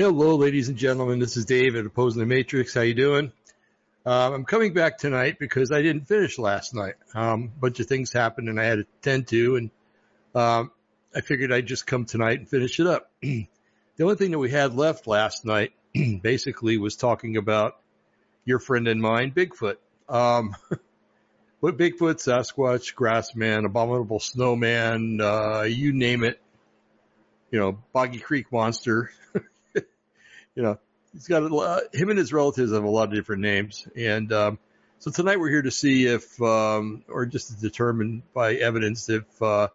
Hello, ladies and gentlemen. This is David, opposing the Matrix. How you doing? Um, I'm coming back tonight because I didn't finish last night. Um, a bunch of things happened and I had to tend to, and um, I figured I'd just come tonight and finish it up. the only thing that we had left last night, basically, was talking about your friend and mine, Bigfoot. Um, what Bigfoot, Sasquatch, Grassman, Abominable Snowman, uh, you name it. You know, Boggy Creek Monster. you know, he's got a lot, him and his relatives have a lot of different names. And, um, so tonight we're here to see if, um, or just to determine by evidence if, uh,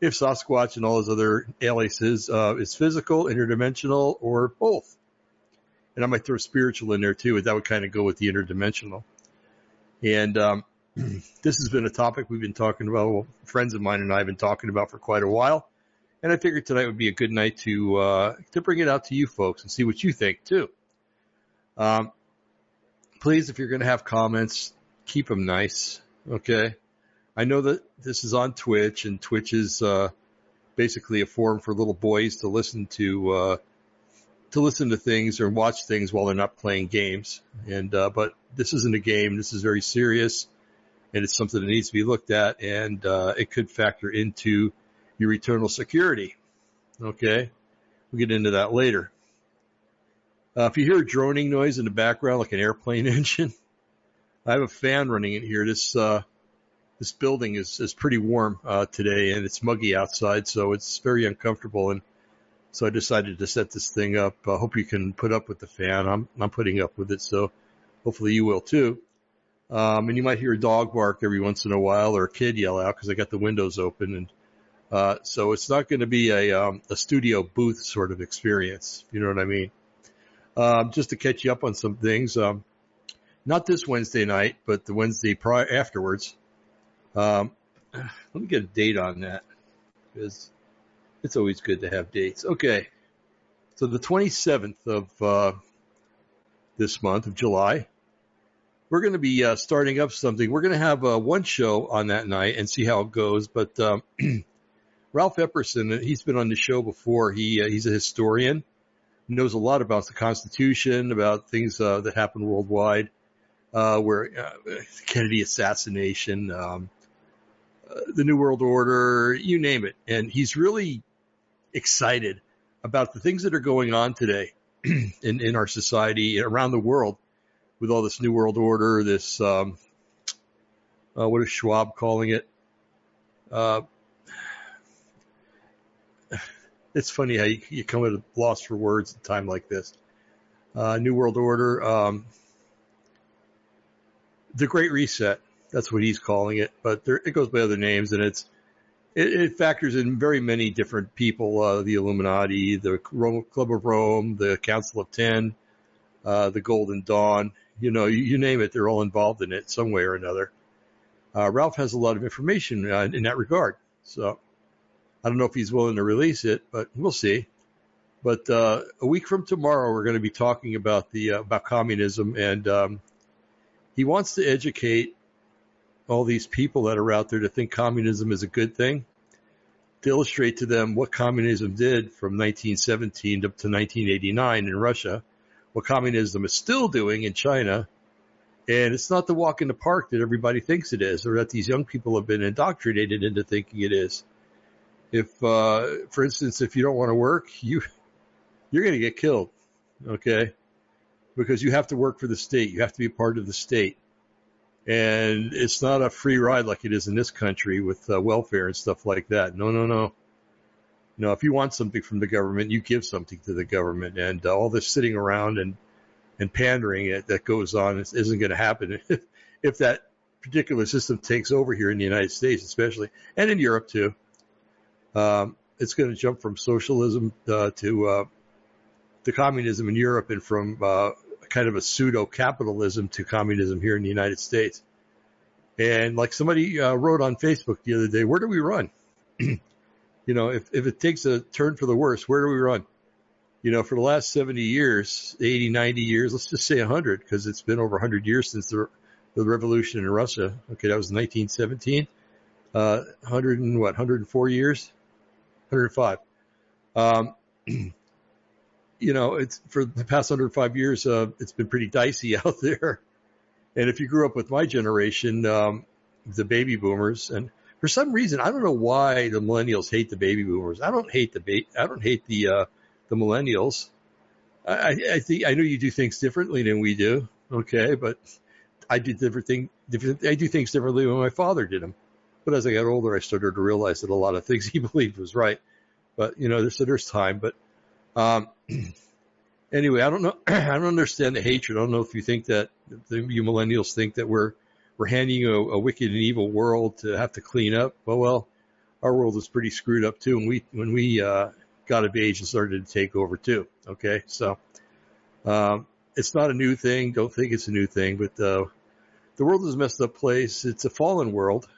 if Sasquatch and all his other aliases, uh, is physical, interdimensional, or both. And I might throw spiritual in there too, but that would kind of go with the interdimensional. And, um, this has been a topic we've been talking about, well, friends of mine and I have been talking about for quite a while. And I figured tonight would be a good night to uh, to bring it out to you folks and see what you think too. Um, please, if you're going to have comments, keep them nice. Okay. I know that this is on Twitch, and Twitch is uh, basically a forum for little boys to listen to uh, to listen to things or watch things while they're not playing games. And uh, but this isn't a game. This is very serious, and it's something that needs to be looked at, and uh, it could factor into your eternal security. Okay, we'll get into that later. Uh, if you hear a droning noise in the background, like an airplane engine, I have a fan running in here. This uh, this building is is pretty warm uh, today, and it's muggy outside, so it's very uncomfortable. And so I decided to set this thing up. I hope you can put up with the fan. I'm I'm putting up with it, so hopefully you will too. Um, and you might hear a dog bark every once in a while or a kid yell out because I got the windows open and uh, so it's not going to be a, um, a studio booth sort of experience. You know what I mean? Um, just to catch you up on some things. Um, not this Wednesday night, but the Wednesday prior afterwards. Um, let me get a date on that because it's always good to have dates. Okay. So the 27th of, uh, this month of July, we're going to be uh, starting up something. We're going to have uh, one show on that night and see how it goes. But um, Ralph Epperson, he's been on the show before. He uh, he's a historian, knows a lot about the Constitution, about things uh, that happen worldwide, uh, where uh, Kennedy assassination, um, uh, the New World Order, you name it, and he's really excited about the things that are going on today in in our society around the world with all this New World Order, this um, uh, what is Schwab calling it? It's funny how you, you come at a loss for words at a time like this. Uh, New World Order, um, the Great Reset. That's what he's calling it, but there, it goes by other names, and it's it, it factors in very many different people: uh, the Illuminati, the Rome, Club of Rome, the Council of Ten, uh, the Golden Dawn. You know, you, you, name it, they're all involved in it some way or another. Uh, Ralph has a lot of information uh, in that regard, so I don't know if he's willing to release it, but we'll see. But uh, a week from tomorrow, we're going to be talking about the uh, about communism, and um, he wants to educate all these people that are out there to think communism is a good thing, to illustrate to them what communism did from 1917 up to 1989 in Russia, what communism is still doing in China, and it's not the walk in the park that everybody thinks it is, or that these young people have been indoctrinated into thinking it is if, uh, for instance, if you don't want to work, you, you're going to get killed. Okay. Because you have to work for the state. You have to be part of the state. And it's not a free ride like it is in this country with uh, welfare and stuff like that. No, no, no. No, if you want something from the government, you give something to the government and uh, all this sitting around and, and pandering it that goes on isn't going to happen if if that particular system takes over here in the United States, especially, and in Europe too. Um, it's going to jump from socialism uh, to uh, communism in Europe, and from uh, kind of a pseudo capitalism to communism here in the United States. And like somebody uh, wrote on Facebook the other day, where do we run? you know, if if it takes a turn for the worse, where do we run? You know, for the last 70 years, 80, 90 years, let's just say 100, because it's been over 100 years since the, the revolution in Russia. Okay, that was 1917. Uh, 100 and what, 104 years? 105. Um, you know, it's for the past 105 years, uh, it's been pretty dicey out there. And if you grew up with my generation, um, the baby boomers, and for some reason, I don't know why the millennials hate the baby boomers. I don't hate the ba- I don't hate the uh, the millennials. I, I think I know you do things differently than we do. Okay, but I do different thing. Different, I do things differently when my father did them. But as I got older, I started to realize that a lot of things he believed was right. But you know, there's so there's time. But um, anyway, I don't know. I don't understand the hatred. I don't know if you think that you millennials think that we're we're handing you a, a wicked and evil world to have to clean up. Well, well, our world is pretty screwed up too. And we when we uh, got of age and started to take over too. Okay, so um, it's not a new thing. Don't think it's a new thing, but uh, the world is a messed up place. It's a fallen world,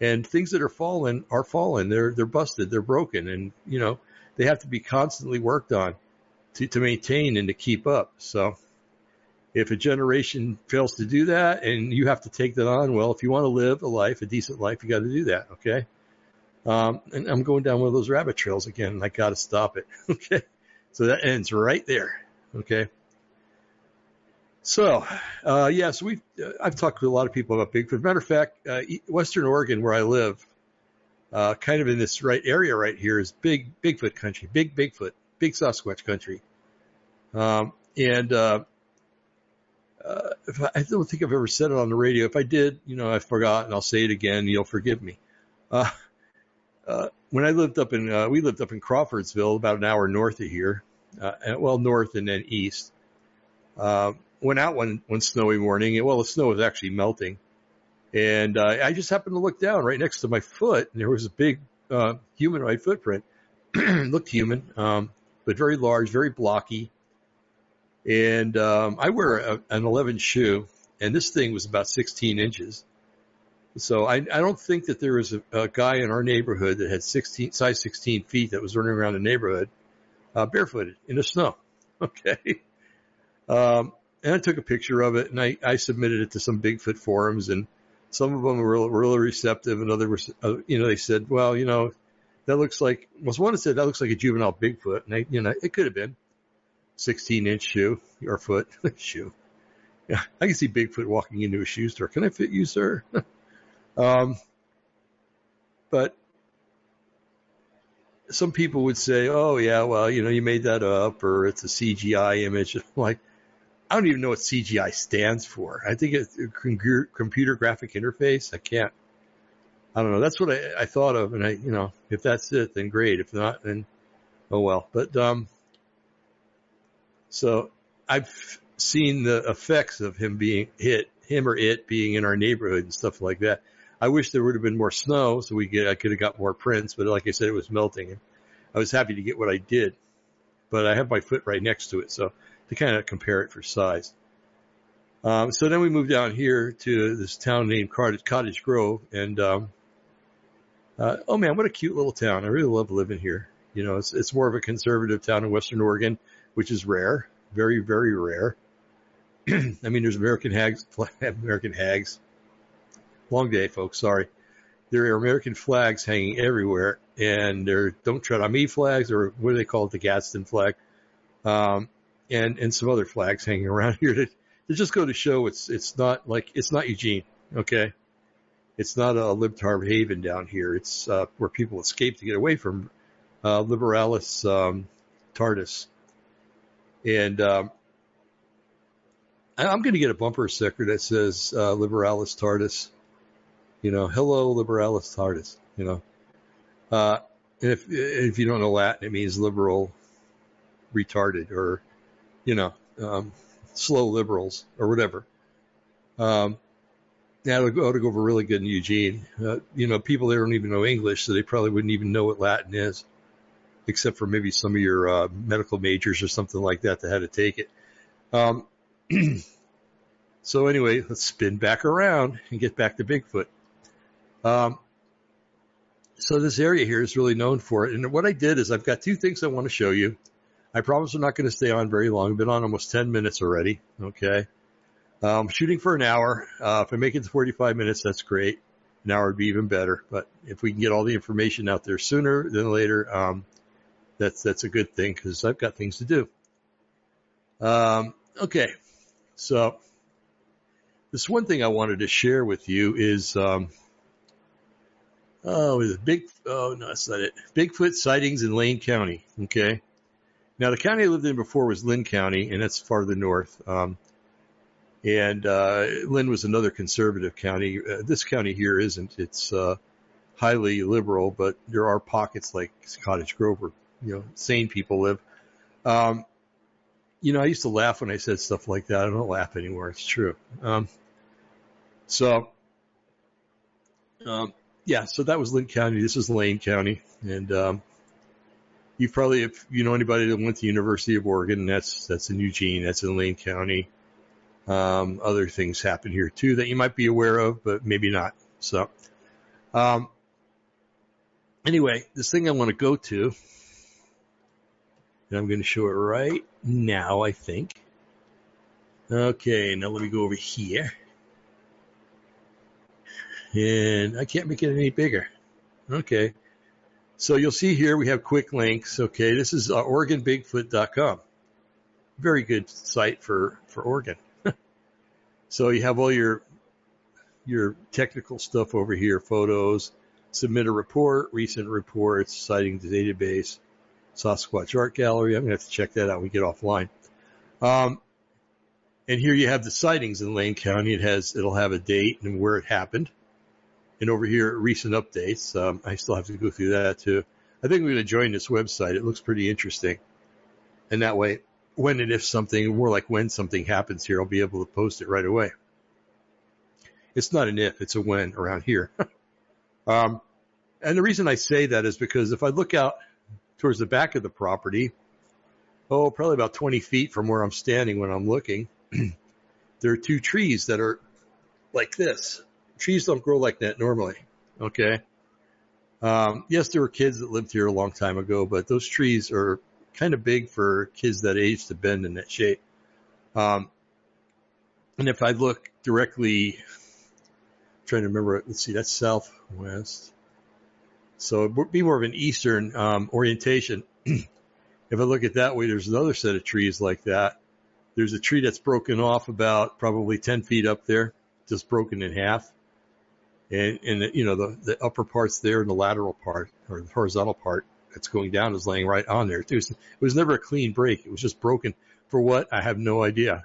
and things that are fallen are fallen. They're they're busted. They're broken, and you know they have to be constantly worked on to, to maintain and to keep up. So if a generation fails to do that and you have to take that on, well, if you want to live a life, a decent life, you got to do that. Okay. Um, and I'm going down one of those rabbit trails again and I got to stop it. Okay. So that ends right there. Okay. So, uh, yeah, so we uh, I've talked to a lot of people about Bigfoot. Matter of fact, uh, Western Oregon, where I live, uh, kind of in this right area right here is big Bigfoot country, big Bigfoot, big Sasquatch country. Um, and, uh, uh, I, I, don't think I've ever said it on the radio. If I did, you know, I forgot and I'll say it again. You'll forgive me. Uh, uh, when I lived up in, uh, we lived up in Crawfordsville, about an hour north of here, uh, well, north and then east. Uh, went out one, one snowy morning and well, the snow was actually melting and uh, I just happened to look down right next to my foot, and there was a big uh, humanoid footprint. Looked human, um, but very large, very blocky. And um, I wear a, an 11 shoe, and this thing was about 16 inches. So I, I don't think that there was a, a, guy in our neighborhood that had 16 size 16 feet that was running around the neighborhood uh, barefooted in the snow. Okay. Um, and I took a picture of it and I, I submitted it to some Bigfoot forums and some of them were really receptive, and others were, uh, you know, they said, well, you know, that looks like, was one that said that looks like a juvenile Bigfoot, and I, you know, it could have been 16 inch shoe or foot shoe. Yeah, I can see Bigfoot walking into a shoe store. Can I fit you, sir? um, but some people would say, oh yeah, well, you know, you made that up, or it's a CGI image. I'm like, I don't even know what CGI stands for. I think it's computer graphic interface. I can't. I don't know. That's what I, I thought of, and I, you know, if that's it, then great. If not, then oh well. But um, so I've seen the effects of him being hit, him or it being in our neighborhood and stuff like that. I wish there would have been more snow so we get I could have got more prints, but like I said, it was melting, I was happy to get what I did. But I have my foot right next to it, so to kind of compare it for size. Um, so then we moved down here to this town named Cottage Grove, and um, uh, oh man, what a cute little town! I really love living here. You know, it's it's more of a conservative town in Western Oregon, which is rare, very very rare. I mean, there's American hags, American hags. Long day, folks. Sorry. There are American flags hanging everywhere, and they're "Don't Tread on Me" flags, or what do they call it, the Gadsden flag. Um, and and some other flags hanging around here to, to just go to show it's it's not like it's not Eugene, okay? It's not a libtard haven down here. It's uh, where people escape to get away from uh, liberalis um, tardus, and um, I'm going to get a bumper sticker that says uh, liberalis TARDIS. You know, hello liberalis TARDIS. You know, uh, and if if you don't know Latin, it means liberal retarded or you know, um, slow liberals or whatever. Um, go to go over really good in Eugene. Uh, you know, people there don't even know English, so they probably wouldn't even know what Latin is, except for maybe some of your uh, medical majors or something like that that had to take it. Um, so anyway, let's spin back around and get back to Bigfoot. Um, so this area here is really known for it. And what I did is I've got two things I want to show you. I promise I'm not going to stay on very long. I've been on almost 10 minutes already. Okay. Um, shooting for an hour. Uh, if I make it to 45 minutes, that's great. An hour would be even better. But if we can get all the information out there sooner than later, um, that's that's a good thing because I've got things to do. Um, okay, so this one thing I wanted to share with you is um, oh, the big oh no, that's not it. Bigfoot sightings in Lane County. Okay, now the county I lived in before was Linn County, and that's farther north. Um, and uh, Linn was another conservative county. Uh, this county here isn't. It's uh, highly liberal, but there are pockets like Cottage Grove where you know sane people live. Um, you know, I used to laugh when I said stuff like that. I don't laugh anymore. It's true. Um, so, um, yeah, so that was Linn County. This is Lane County, and um, you probably, if you know anybody that went to University of Oregon, that's that's in Eugene. That's in Lane County. Um, other things happen here too that you might be aware of, but maybe not. So, um, anyway, this thing I want to go to, and I'm going to show it right now, I think. Okay, now let me go over here. And I can't make it any bigger. Okay. So you'll see here we have quick links. Okay, this is uh, OregonBigfoot.com. Very good site for, for Oregon. So you have all your your technical stuff over here, photos, submit a report, recent reports, sighting the database, Sasquatch Art Gallery. I'm gonna have to check that out when we get offline. Um, and here you have the sightings in Lane County. It has it'll have a date and where it happened. And over here, recent updates. Um, I still have to go through that too. I think I'm going to join this website. It looks pretty interesting. And that way, when and if something, more like when something happens here, I'll be able to post it right away. It's not an if, it's a when around here. um, and the reason I say that is because if I look out towards the back of the property, oh, probably about 20 feet from where I'm standing when I'm looking, there are two trees that are like this. Trees don't grow like that normally. Okay. Um, yes, there were kids that lived here a long time ago, but those trees are kind of big for kids that age to bend in that shape. Um, and if I look directly, I'm trying to remember, let's see, that's southwest. So it would be more of an eastern um, orientation. if I look at that way, there's another set of trees like that. There's a tree that's broken off about probably 10 feet up there, just broken in half. And, and you know, the, the upper part's there and the lateral part or the horizontal part that's going down is laying right on there. It was, it was never a clean break. It was just broken. For what? I have no idea.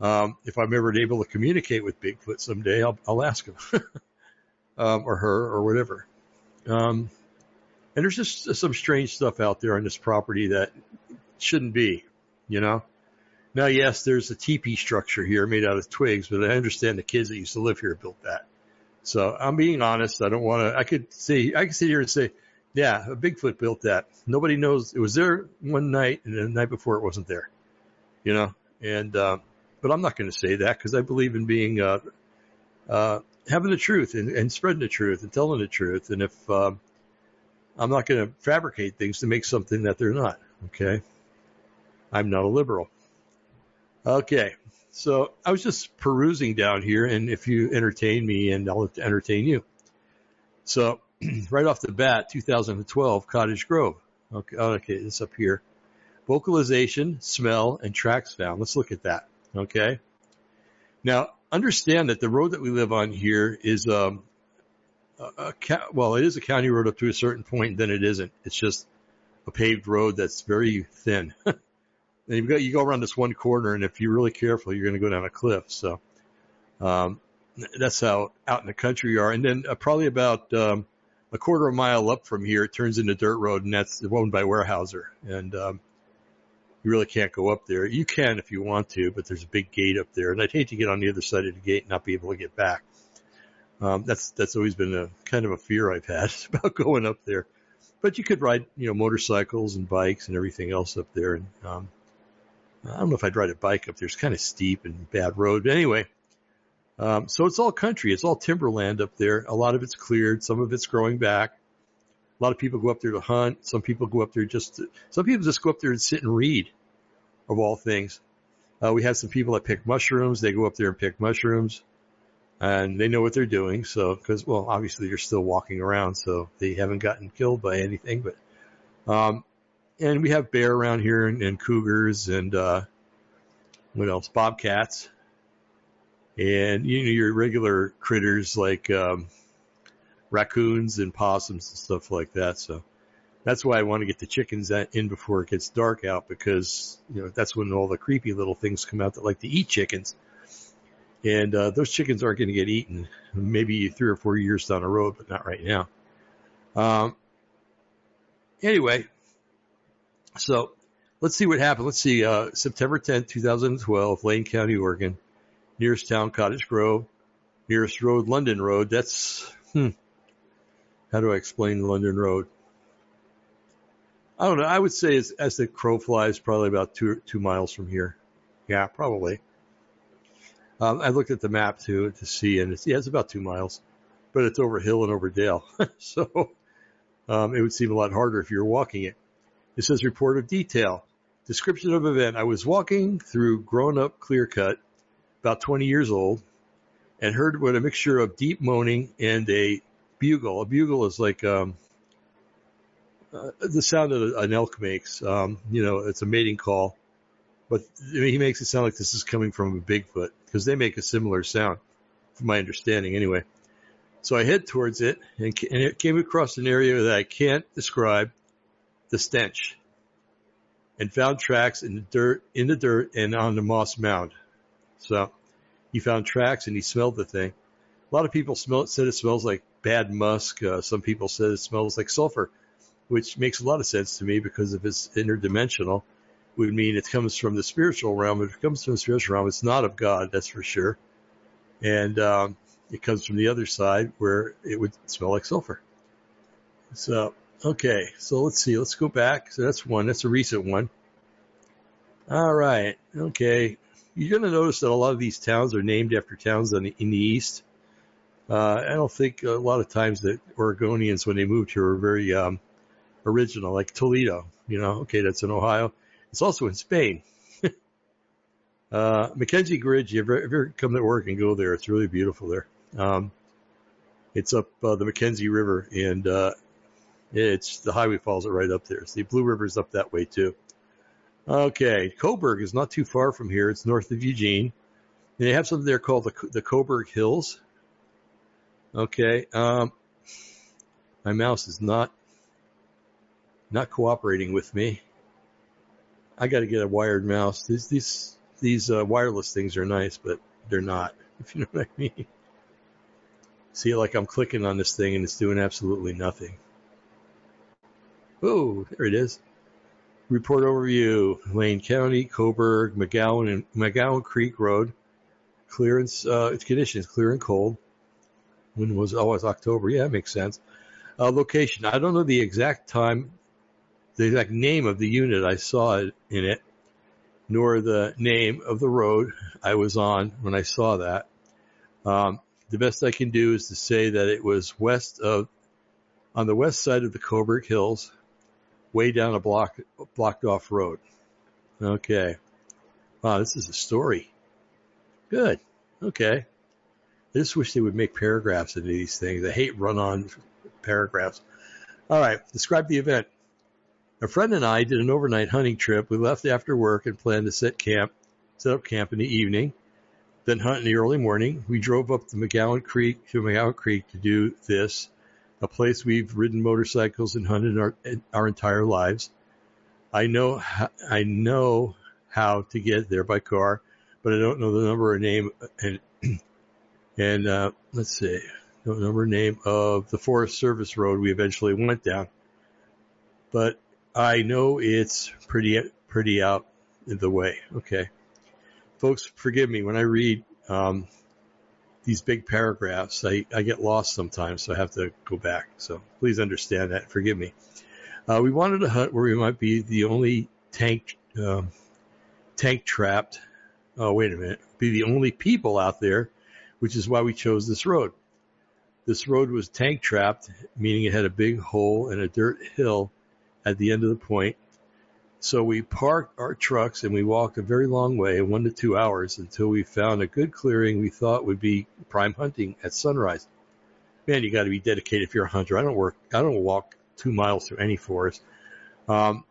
Um, if I'm ever able to communicate with Bigfoot someday, I'll, I'll ask him, um, or her, or whatever. Um, and there's just some strange stuff out there on this property that shouldn't be, you know. Now, yes, there's a teepee structure here made out of twigs, but I understand the kids that used to live here built that. So I'm being honest. I don't want to. I could say I could sit here and say, yeah, a Bigfoot built that. Nobody knows. It was there one night, and the night before it wasn't there. You know, and uh, but I'm not going to say that because I believe in being uh, uh, having the truth and, and, spreading the truth and telling the truth. And if um, I'm not going to fabricate things to make something that they're not, okay, I'm not a liberal. Okay, so I was just perusing down here, and if you entertain me, and I'll entertain you. So right off the bat, 2012, Cottage Grove. Okay, okay, it's up here. Vocalization, smell, and tracks found. Let's look at that. Okay. Now, understand that the road that we live on here is um, a, a well, it is a county road up to a certain point, then it isn't. It's just a paved road that's very thin. and you've got you go around this one corner, and if you're really careful, you're going to go down a cliff. So um, that's how out in the country you are. And then uh, probably about um, a quarter of a mile up from here, it turns into dirt road, and that's owned by Weyerhaeuser. And um, you really can't go up there. You can if you want to, but there's a big gate up there, and I'd hate to get on the other side of the gate and not be able to get back. Um, that's that's always been a kind of a fear I've had about going up there. But you could ride, you know, motorcycles and bikes and everything else up there. And um, I don't know if I'd ride a bike up there. It's kind of steep and bad road. But anyway, um, so it's all country. It's all timberland up there. A lot of it's cleared. Some of it's growing back. A lot of people go up there to hunt. Some people go up there just to, some people just go up there and sit and read of all things. Uh, we had some people that pick mushrooms. They go up there and pick mushrooms and they know what they're doing. So, cause, well, obviously you're still walking around. So they haven't gotten killed by anything, but, um, and we have bear around here and, and cougars and uh, what else? Bobcats and you know your regular critters like um, raccoons and possums and stuff like that. So that's why I want to get the chickens in before it gets dark out because you know that's when all the creepy little things come out that like to eat chickens. And uh, those chickens aren't going to get eaten maybe three or four years down the road, but not right now. Um, anyway, so let's see what happened. Let's see, uh, September 10th, 2012, Lane County, Oregon. Nearest town, Cottage Grove. Nearest road, London Road. That's, hmm. How do I explain London Road? I don't know. I would say as, as the crow flies, probably about two, two miles from here. Yeah, probably. Um, I looked at the map too to see, and it's, yeah, it's about two miles, but it's over hill and over dale. so, um, it would seem a lot harder if you're walking it. It says report of detail. Description of event. I was walking through grown up clear cut, about 20 years old, and heard what a mixture of deep moaning and a bugle. A bugle is like, um, uh, the sound that an elk makes. Um, you know, it's a mating call, but he makes it sound like this is coming from a Bigfoot because they make a similar sound, from my understanding anyway. So I head towards it and, and it came across an area that I can't describe the stench and found tracks in the dirt, in the dirt and on the moss mound. So he found tracks and he smelled the thing. A lot of people smell it, said it smells like bad musk. Uh, some people said it smells like sulfur, which makes a lot of sense to me because if it's interdimensional, would mean it comes from the spiritual realm. If it comes from the spiritual realm, it's not of God, that's for sure. And um, it comes from the other side where it would smell like sulfur. So Okay, so let's see. Let's go back. So that's one. That's a recent one. All right. Okay. You're going to notice that a lot of these towns are named after towns in the, in the east. Uh, I don't think a lot of times that Oregonians, when they moved here, were very um, original, like Toledo. You know, okay, that's in Ohio. It's also in Spain. uh, McKenzie Bridge, you ever, ever come to Oregon, go there. It's really beautiful there. Um, it's up uh, the McKenzie River, and uh, it's the highway falls right up there. See, Blue River's up that way too. Okay, Coburg is not too far from here. It's north of Eugene. And they have something there called the the Coburg Hills. Okay, um, my mouse is not not cooperating with me. I got to get a wired mouse. These these these uh, wireless things are nice, but they're not. If you know what I mean. See, like I'm clicking on this thing and it's doing absolutely nothing. Oh, there it is. Report overview: Lane County, Coburg, McGowan, and McGowan Creek Road. Clearance uh, its conditions clear and cold. When was oh, October. Yeah, that makes sense. Uh, location: I don't know the exact time, the exact name of the unit I saw it in it, nor the name of the road I was on when I saw that. Um, the best I can do is to say that it was west of, on the west side of the Coburg Hills, way down a block blocked off road. Okay. Wow, this is a story. Good. Okay. I just wish they would make paragraphs into these things. I hate run on paragraphs. All right. Describe the event. A friend and I did an overnight hunting trip. We left after work and planned to set camp, set up camp in the evening, then hunt in the early morning. We drove up the McGowan Creek to McGowan Creek to do this a place we've ridden motorcycles and hunted our, our entire lives. I know, I know how to get there by car, but I don't know the number or name and, and, uh, let's see, no number name of the Forest Service road we eventually went down. But I know it's pretty, pretty out the way. Okay. Folks, forgive me when I read, um, these big paragraphs. I, I get lost sometimes, so I have to go back. So please understand that. Forgive me. Uh, we wanted a hunt where we might be the only tank um, tank trapped. Oh, wait a minute. Be the only people out there, which is why we chose this road. This road was tank trapped, meaning it had a big hole and a dirt hill at the end of the point so we parked our trucks and we walked a very long way, one to two hours, until we found a good clearing we thought would be prime hunting at sunrise. Man, you got to be dedicated if you're a hunter. I don't work, I don't walk two miles through any forest. Um,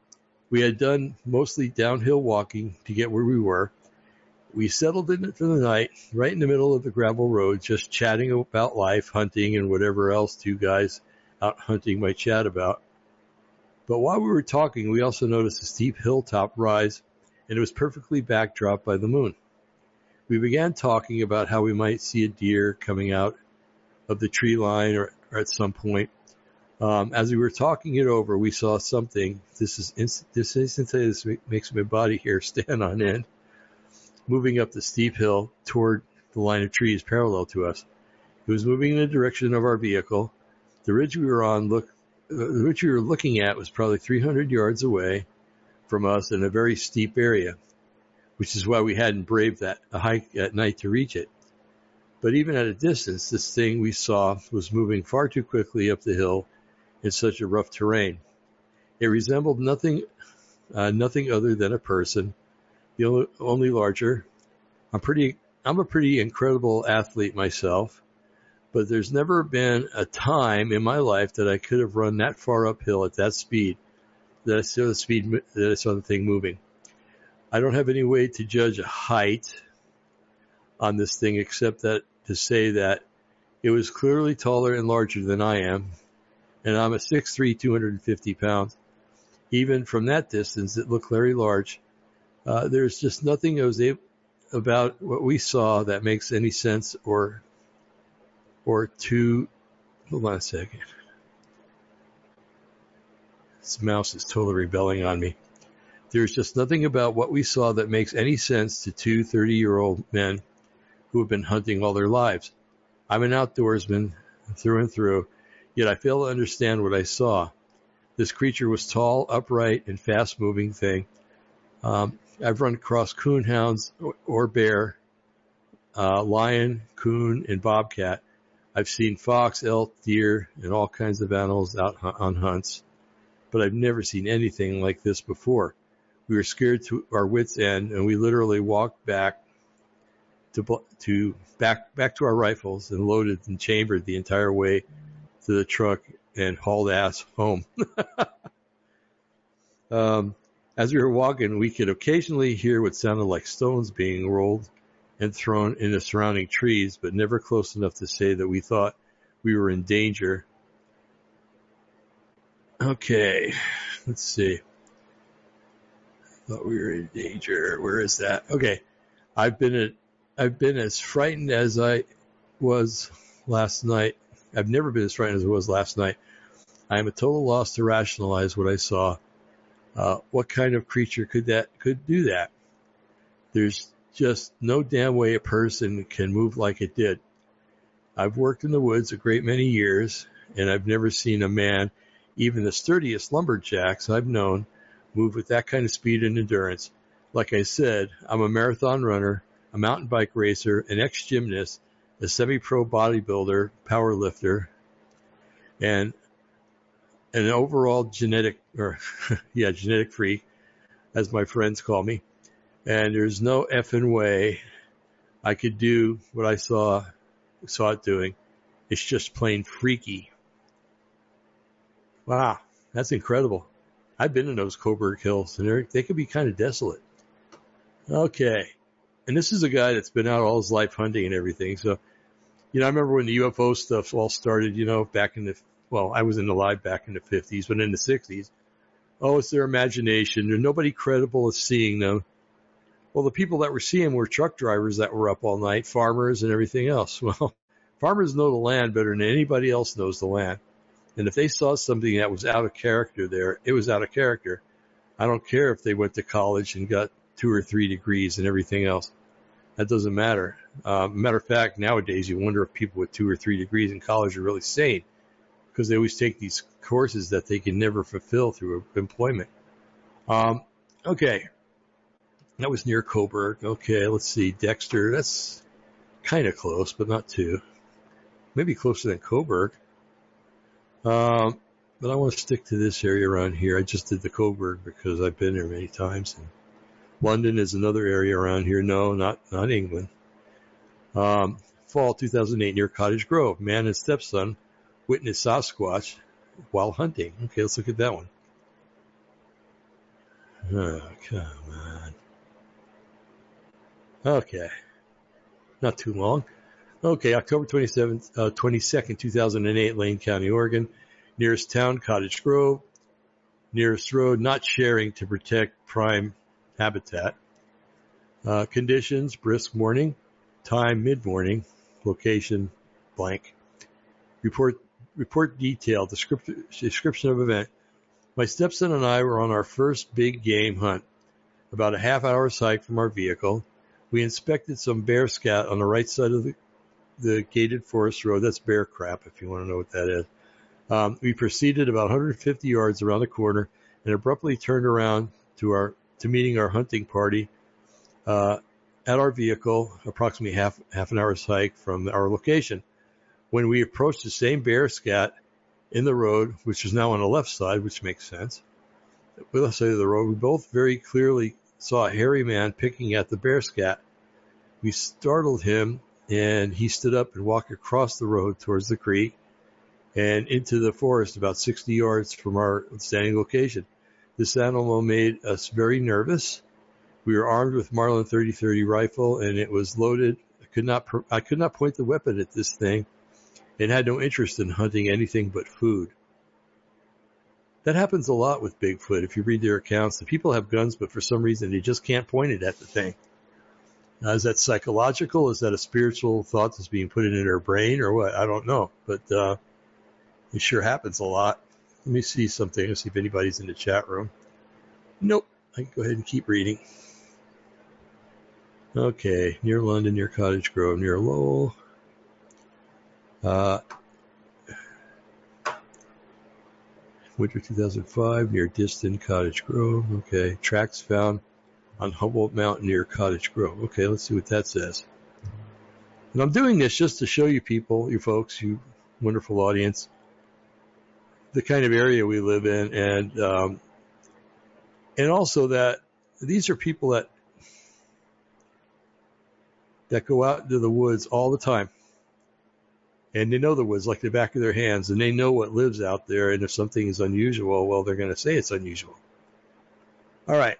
We had done mostly downhill walking to get where we were. We settled in for the night right in the middle of the gravel road, just chatting about life, hunting, and whatever else two guys out hunting might chat about. But while we were talking, we also noticed a steep hilltop rise, and it was perfectly backdropped by the moon. We began talking about how we might see a deer coming out of the tree line or, or at some point. Um, as we were talking it over, we saw something. This is inst- this instantly this makes my body hair stand on end. Moving up the steep hill toward the line of trees parallel to us. It was moving in the direction of our vehicle. The ridge we were on look ridge we were looking at was probably 300 yards away from us in a very steep area, which is why we hadn't braved that a hike at night to reach it. But even at a distance, this thing we saw was moving far too quickly up the hill in such a rough terrain. It resembled nothing, uh, nothing other than a person, the only, only larger. I'm pretty, I'm a pretty incredible athlete myself, but there's never been a time in my life that I could have run that far uphill at that speed that I saw the speed that I saw the thing moving. I don't have any way to judge a height on this thing except that to say that it was clearly taller and larger than I am, and I'm a 6'3", 250 pounds. Even from that distance, it looked very large. Uh, there's just nothing I was able, about what we saw that makes any sense or or two. hold on a second. This mouse is totally rebelling on me. There's just nothing about what we saw that makes any sense to two 30 year old men who have been hunting all their lives. I'm an outdoorsman through and through, Yet I fail to understand what I saw. This creature was tall, upright, and fast moving thing. Um, I've run across coon hounds or bear, uh, lion, coon, and bobcat. I've seen fox, elk, deer, and all kinds of animals out on hunts, but I've never seen anything like this before. We were scared to our wits' end, and we literally walked back to to back back to our rifles and loaded and chambered the entire way to the truck and hauled ass home. um, as we were walking, we could occasionally hear what sounded like stones being rolled and thrown into surrounding trees, but never close enough to say that we thought we were in danger. Okay, let's see. Thought we were in danger. Where is that? Okay, I've been I've been as frightened as I was last night I've never been as frightened as I was last night. I am a total loss to rationalize what I saw. Uh, what kind of creature could that could do that? There's just no damn way a person can move like it did. I've worked in the woods a great many years, and I've never seen a man, even the sturdiest lumberjacks I've known, move with that kind of speed and endurance. Like I said, I'm a marathon runner, a mountain bike racer, an ex-gymnast, a semi-pro bodybuilder, power lifter, and an overall genetic or yeah, genetic freak, as my friends call me. And there's no effing way I could do what I saw saw it doing. It's just plain freaky. Wow, that's incredible. I've been in those Coburg Hills, and they can be kind of desolate. Okay, and this is a guy that's been out all his life hunting and everything. So you know, I remember when the UFO stuff all started, you know, back in the, well, I was in the alive back in the 50s, but in the 60s. Oh, it's their imagination. There's nobody credible is seeing them. Well, the people that were seeing were truck drivers that were up all night, farmers and everything else. Well, farmers know the land better than anybody else knows the land. And if they saw something that was out of character there, it was out of character. I don't care if they went to college and got two or three degrees and everything else. That doesn't matter. Uh, matter of fact, nowadays you wonder if people with two or three degrees in college are really sane because they always take these courses that they can never fulfill through employment. Um, okay. That was near Coburg. Okay, let's see. Dexter, that's kind of close, but not too. Maybe closer than Coburg. Um, but I want to stick to this area around here. I just did the Coburg because I've been there many times. And London is another area around here. No, not not England. Um, fall 2008 near Cottage Grove. Man and stepson witnessed Sasquatch while hunting. Okay, let's look at that one. Oh, come on. Okay. Not too long. Okay, October 27th, uh, 22nd, 2008, Lane County, Oregon. Nearest town, Cottage Grove. Nearest road, not sharing to protect prime habitat. Uh, conditions, brisk morning. Time, mid-morning. Location, blank. Report, report detail, description, description of event. My stepson and I were on our first big game hunt. About a half hour's hike from our vehicle. We inspected some bear scat on the right side of the, the gated forest road. That's bear crap, if you want to know what that is. Um, we proceeded about 150 yards around the corner and abruptly turned around to our to meeting our hunting party uh, at our vehicle, approximately half half an hour's hike from our location. When we approached the same bear scat in the road, which is now on the left side, which makes sense, the left side of the road, we both very clearly saw a hairy man picking at the bear scat. We startled him and he stood up and walked across the road towards the creek and into the forest about 60 yards from our standing location. This animal made us very nervous. We were armed with Marlin 30-30 rifle and it was loaded. I could not, I could not point the weapon at this thing and had no interest in hunting anything but food. That happens a lot with Bigfoot. If you read their accounts, the people have guns, but for some reason they just can't point it at the thing. Now, is that psychological? Is that a spiritual thought that's being put into their brain or what? I don't know, but uh, it sure happens a lot. Let me see something. Let's see if anybody's in the chat room. Nope. I can go ahead and keep reading. Okay, near London, near Cottage Grove, near Lowell. Uh, winter 2005 near Disston Cottage Grove. Okay, tracks found on Humboldt Mountain near Cottage Grove. Okay, let's see what that says. And I'm doing this just to show you people, you folks, you wonderful audience, the kind of area we live in, and um, and also that these are people that that go out into the woods all the time and they know the woods like the back of their hands and they know what lives out there and if something is unusual well they're going to say it's unusual. All right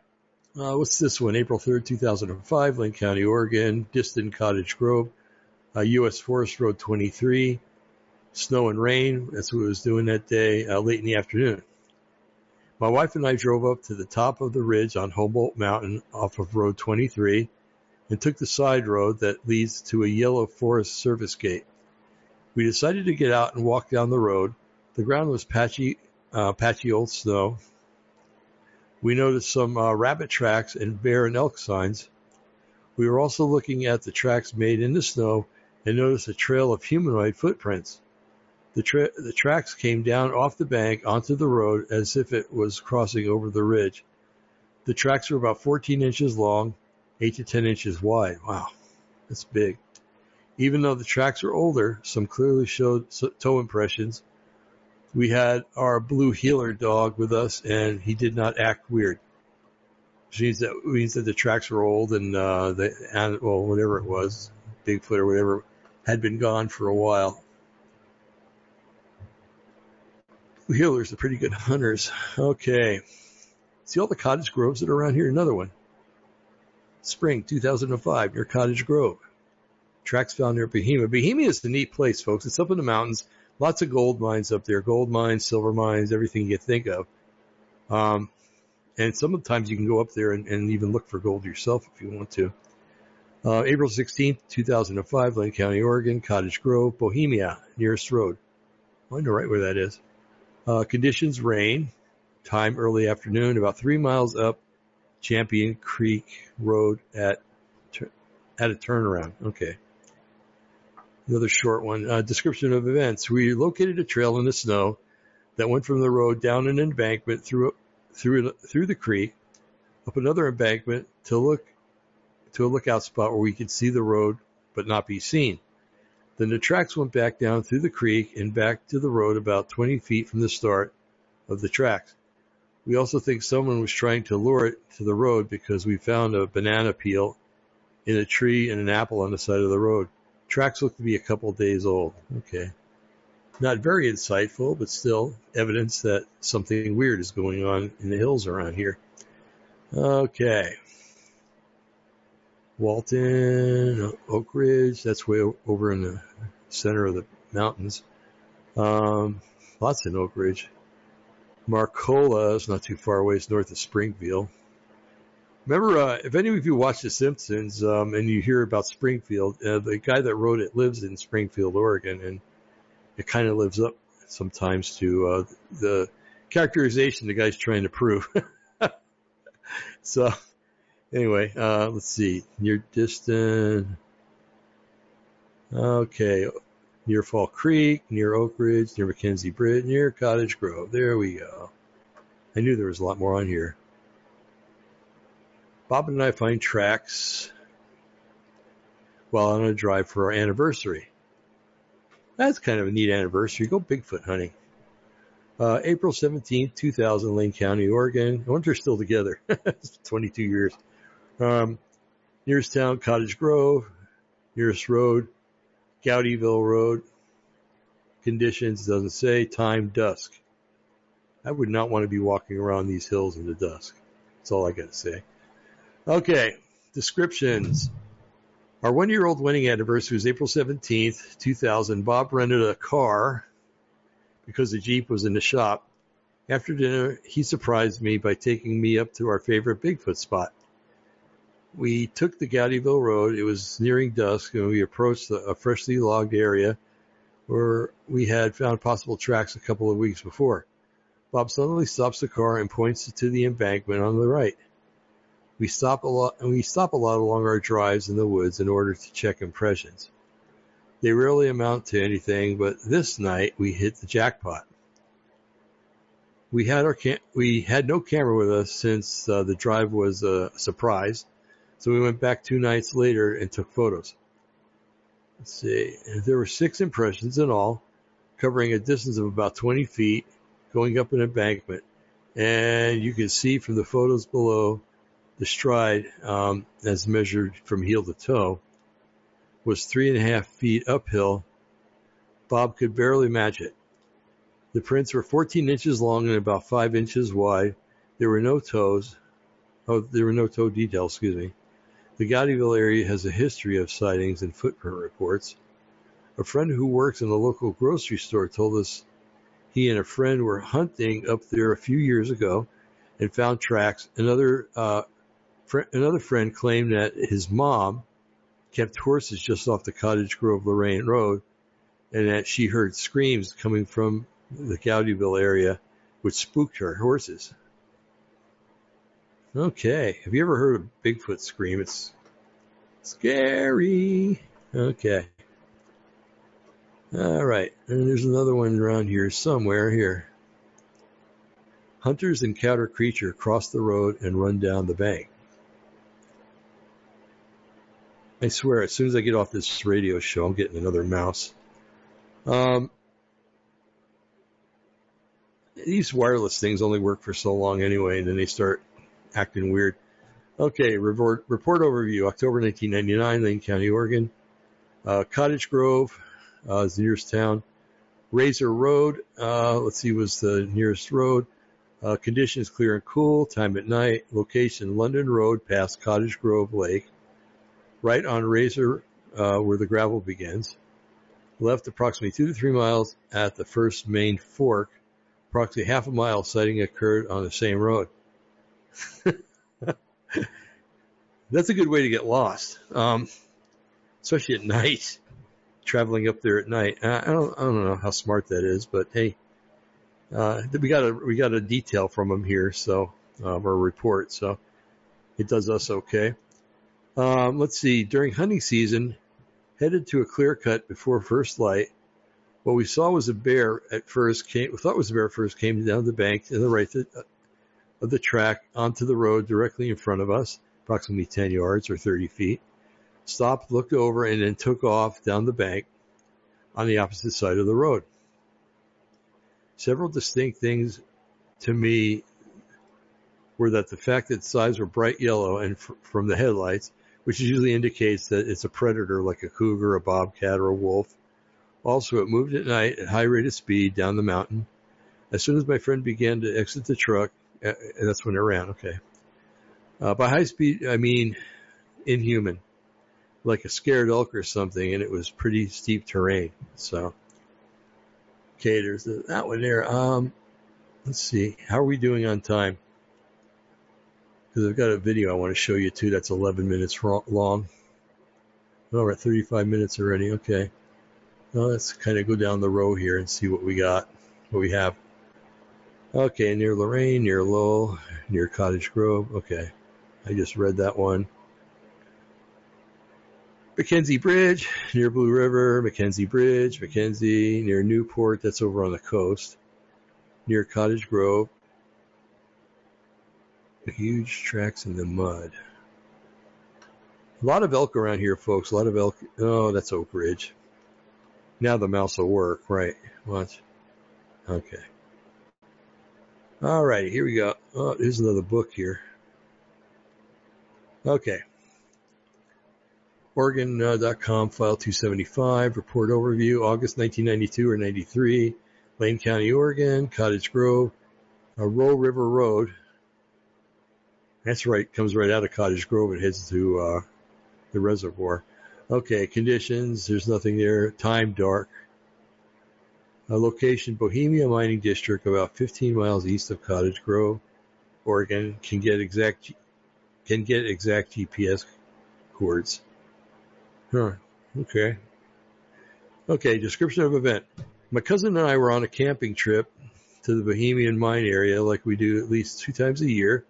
uh, what's this one? April 3rd 2005 lane county oregon Disston cottage grove uh, us forest road 23 snow and rain that's what it was doing that day uh, late in the afternoon. My wife and i drove up to the top of the ridge on humboldt mountain off of road 23 and took the side road that leads to a yellow forest service gate we decided to get out and walk down the road. The ground was patchy, uh, patchy old snow. We noticed some uh, rabbit tracks and bear and elk signs. We were also looking at the tracks made in the snow and noticed a trail of humanoid footprints. The, tra- the tracks came down off the bank onto the road as if it was crossing over the ridge. The tracks were about 14 inches long, 8 to 10 inches wide. Wow, that's big. Even though the tracks were older, some clearly showed toe impressions. We had our blue heeler dog with us, and he did not act weird. Which means that means that the tracks were old, and uh, the well, whatever it was, Bigfoot or whatever, had been gone for a while. Heelers are pretty good hunters. Okay. See all the cottage groves that are around here? Another one. Spring 2005 near Cottage Grove. Tracks found near Bohemia. Bohemia is a neat place, folks. It's up in the mountains. Lots of gold mines up there. Gold mines, silver mines, everything you think of. Um, and sometimes you can go up there and, and, even look for gold yourself if you want to. Uh, April 16th, 2005, Lane County, Oregon, Cottage Grove, Bohemia, nearest road. I know right where that is. Uh, conditions rain. Time early afternoon, about three miles up Champion Creek Road at at a turnaround. Okay. Another short one. Uh, description of events. We located a trail in the snow that went from the road down an embankment through through through the creek, up another embankment to look to a lookout spot where we could see the road but not be seen. Then the tracks went back down through the creek and back to the road about 20 feet from the start of the tracks. We also think someone was trying to lure it to the road because we found a banana peel in a tree and an apple on the side of the road. Tracks look to be a couple days old. Okay. Not very insightful, but still evidence that something weird is going on in the hills around here. Okay. Walton, Oakridge, that's way over in the center of the mountains. Um, lots in Oakridge. Marcola is not too far away. It's north of Springfield. Remember, uh, if any of you watch The Simpsons um, and you hear about Springfield, uh, the guy that wrote it lives in Springfield, Oregon, and it kind of lives up sometimes to uh, the characterization the guy's trying to prove. so, anyway, uh, let's see. Near Disston. Okay, near Fall Creek, near Oakridge, near McKenzie Bridge, near Cottage Grove. There we go. I knew there was a lot more on here. Bob and I find tracks while on a drive for our anniversary. That's kind of a neat anniversary. Go Bigfoot hunting. Uh, April 17th, 2000, Lane County, Oregon. I wonder if still together. 22 years. Um, nearest town, Cottage Grove. Nearest road, Gowdyville Road. Conditions doesn't say. Time, dusk. I would not want to be walking around these hills in the dusk. That's all I got to say. Okay, descriptions. Our one year old wedding anniversary was April 17th, 2000. Bob rented a car because the Jeep was in the shop. After dinner, he surprised me by taking me up to our favorite Bigfoot spot. We took the Gowdyville Road. It was nearing dusk, and we approached a freshly logged area where we had found possible tracks a couple of weeks before. Bob suddenly stops the car and points to the embankment on the right. We stop a lot, and we stop a lot along our drives in the woods in order to check impressions. They rarely amount to anything, but this night we hit the jackpot. We had our cam- we had no camera with us since uh, the drive was a surprise, so we went back two nights later and took photos. Let's see, there were six impressions in all, covering a distance of about 20 feet, going up an embankment, and you can see from the photos below the stride, um, as measured from heel to toe, was three and a half feet uphill. Bob could barely match it. The prints were 14 inches long and about five inches wide. There were no toes. Oh, there were no toe details, excuse me. The Gowdyville area has a history of sightings and footprint reports. A friend who works in a local grocery store told us he and a friend were hunting up there a few years ago and found tracks. Another uh, another friend claimed that his mom kept horses just off the Cottage Grove Lorane Road and that she heard screams coming from the Gowdyville area, which spooked her horses. Okay, have you ever heard a Bigfoot scream? It's scary. Okay. All right, and there's another one around here somewhere here. Hunters encounter creature cross the road and run down the bank. I swear, as soon as I get off this radio show, I'm getting another mouse. Um, these wireless things only work for so long anyway, and then they start acting weird. Okay, report, report overview. October 1999, Lane County, Oregon. Uh, Cottage Grove uh, is the nearest town. Razor Road, uh, let's see, was the nearest road. Uh, conditions clear and cool. Time at night. Location London Road past Cottage Grove Lake right on Razor uh, where the gravel begins. Left approximately two to three miles at the first main fork. Approximately half a mile sighting occurred on the same road. That's a good way to get lost, um, especially at night. Traveling up there at night, I don't, I don't know how smart that is, but hey, uh, we got a we got a detail from them here, so um, or a report, so it does us okay. Um, let's see. During hunting season, headed to a clear cut before first light. What we saw was a bear at first came. We thought was a bear first came down the bank to the right of the track onto the road directly in front of us, approximately 10 yards or 30 feet. Stopped, looked over, and then took off down the bank on the opposite side of the road. Several distinct things to me were that the fact that its eyes were bright yellow and f- from the headlights which usually indicates that it's a predator like a cougar, a bobcat, or a wolf. Also, it moved at night at high rate of speed down the mountain. As soon as my friend began to exit the truck, uh, that's when it ran, okay. Uh, by high speed, I mean inhuman, like a scared elk or something, and it was pretty steep terrain. So, okay, there's that one there. Um, let's see, how are we doing on time? Because I've got a video I want to show you too. That's 11 minutes long. Oh, we're at 35 minutes already. Okay. Let's kind of go down the row here and see what we got, what we have. Okay, near Lorane, near Lowell, near Cottage Grove. Okay, I just read that one. McKenzie Bridge, near Blue River, McKenzie Bridge, McKenzie, near Newport, that's over on the coast, near Cottage Grove. Huge tracks in the mud. A lot of elk around here, folks. A lot of elk. Oh, that's Oakridge. Now the mouse will work, right? Watch. Okay. All right, here we go. Oh, here's another book here. Okay. Oregon.com, uh, file 275, report overview, August 1992 or 93, Lane County, Oregon, Cottage Grove, a Row River Road. That's right, comes right out of Cottage Grove and heads to uh, the reservoir. Okay, conditions, there's nothing there. Time, dark. A location, Bohemia Mining District, about 15 miles east of Cottage Grove, Oregon. Can get exact can get exact GPS coordinates. Huh. Okay. Okay. Description of event. My cousin and I were on a camping trip to the Bohemian mine area, like we do at least two times a year.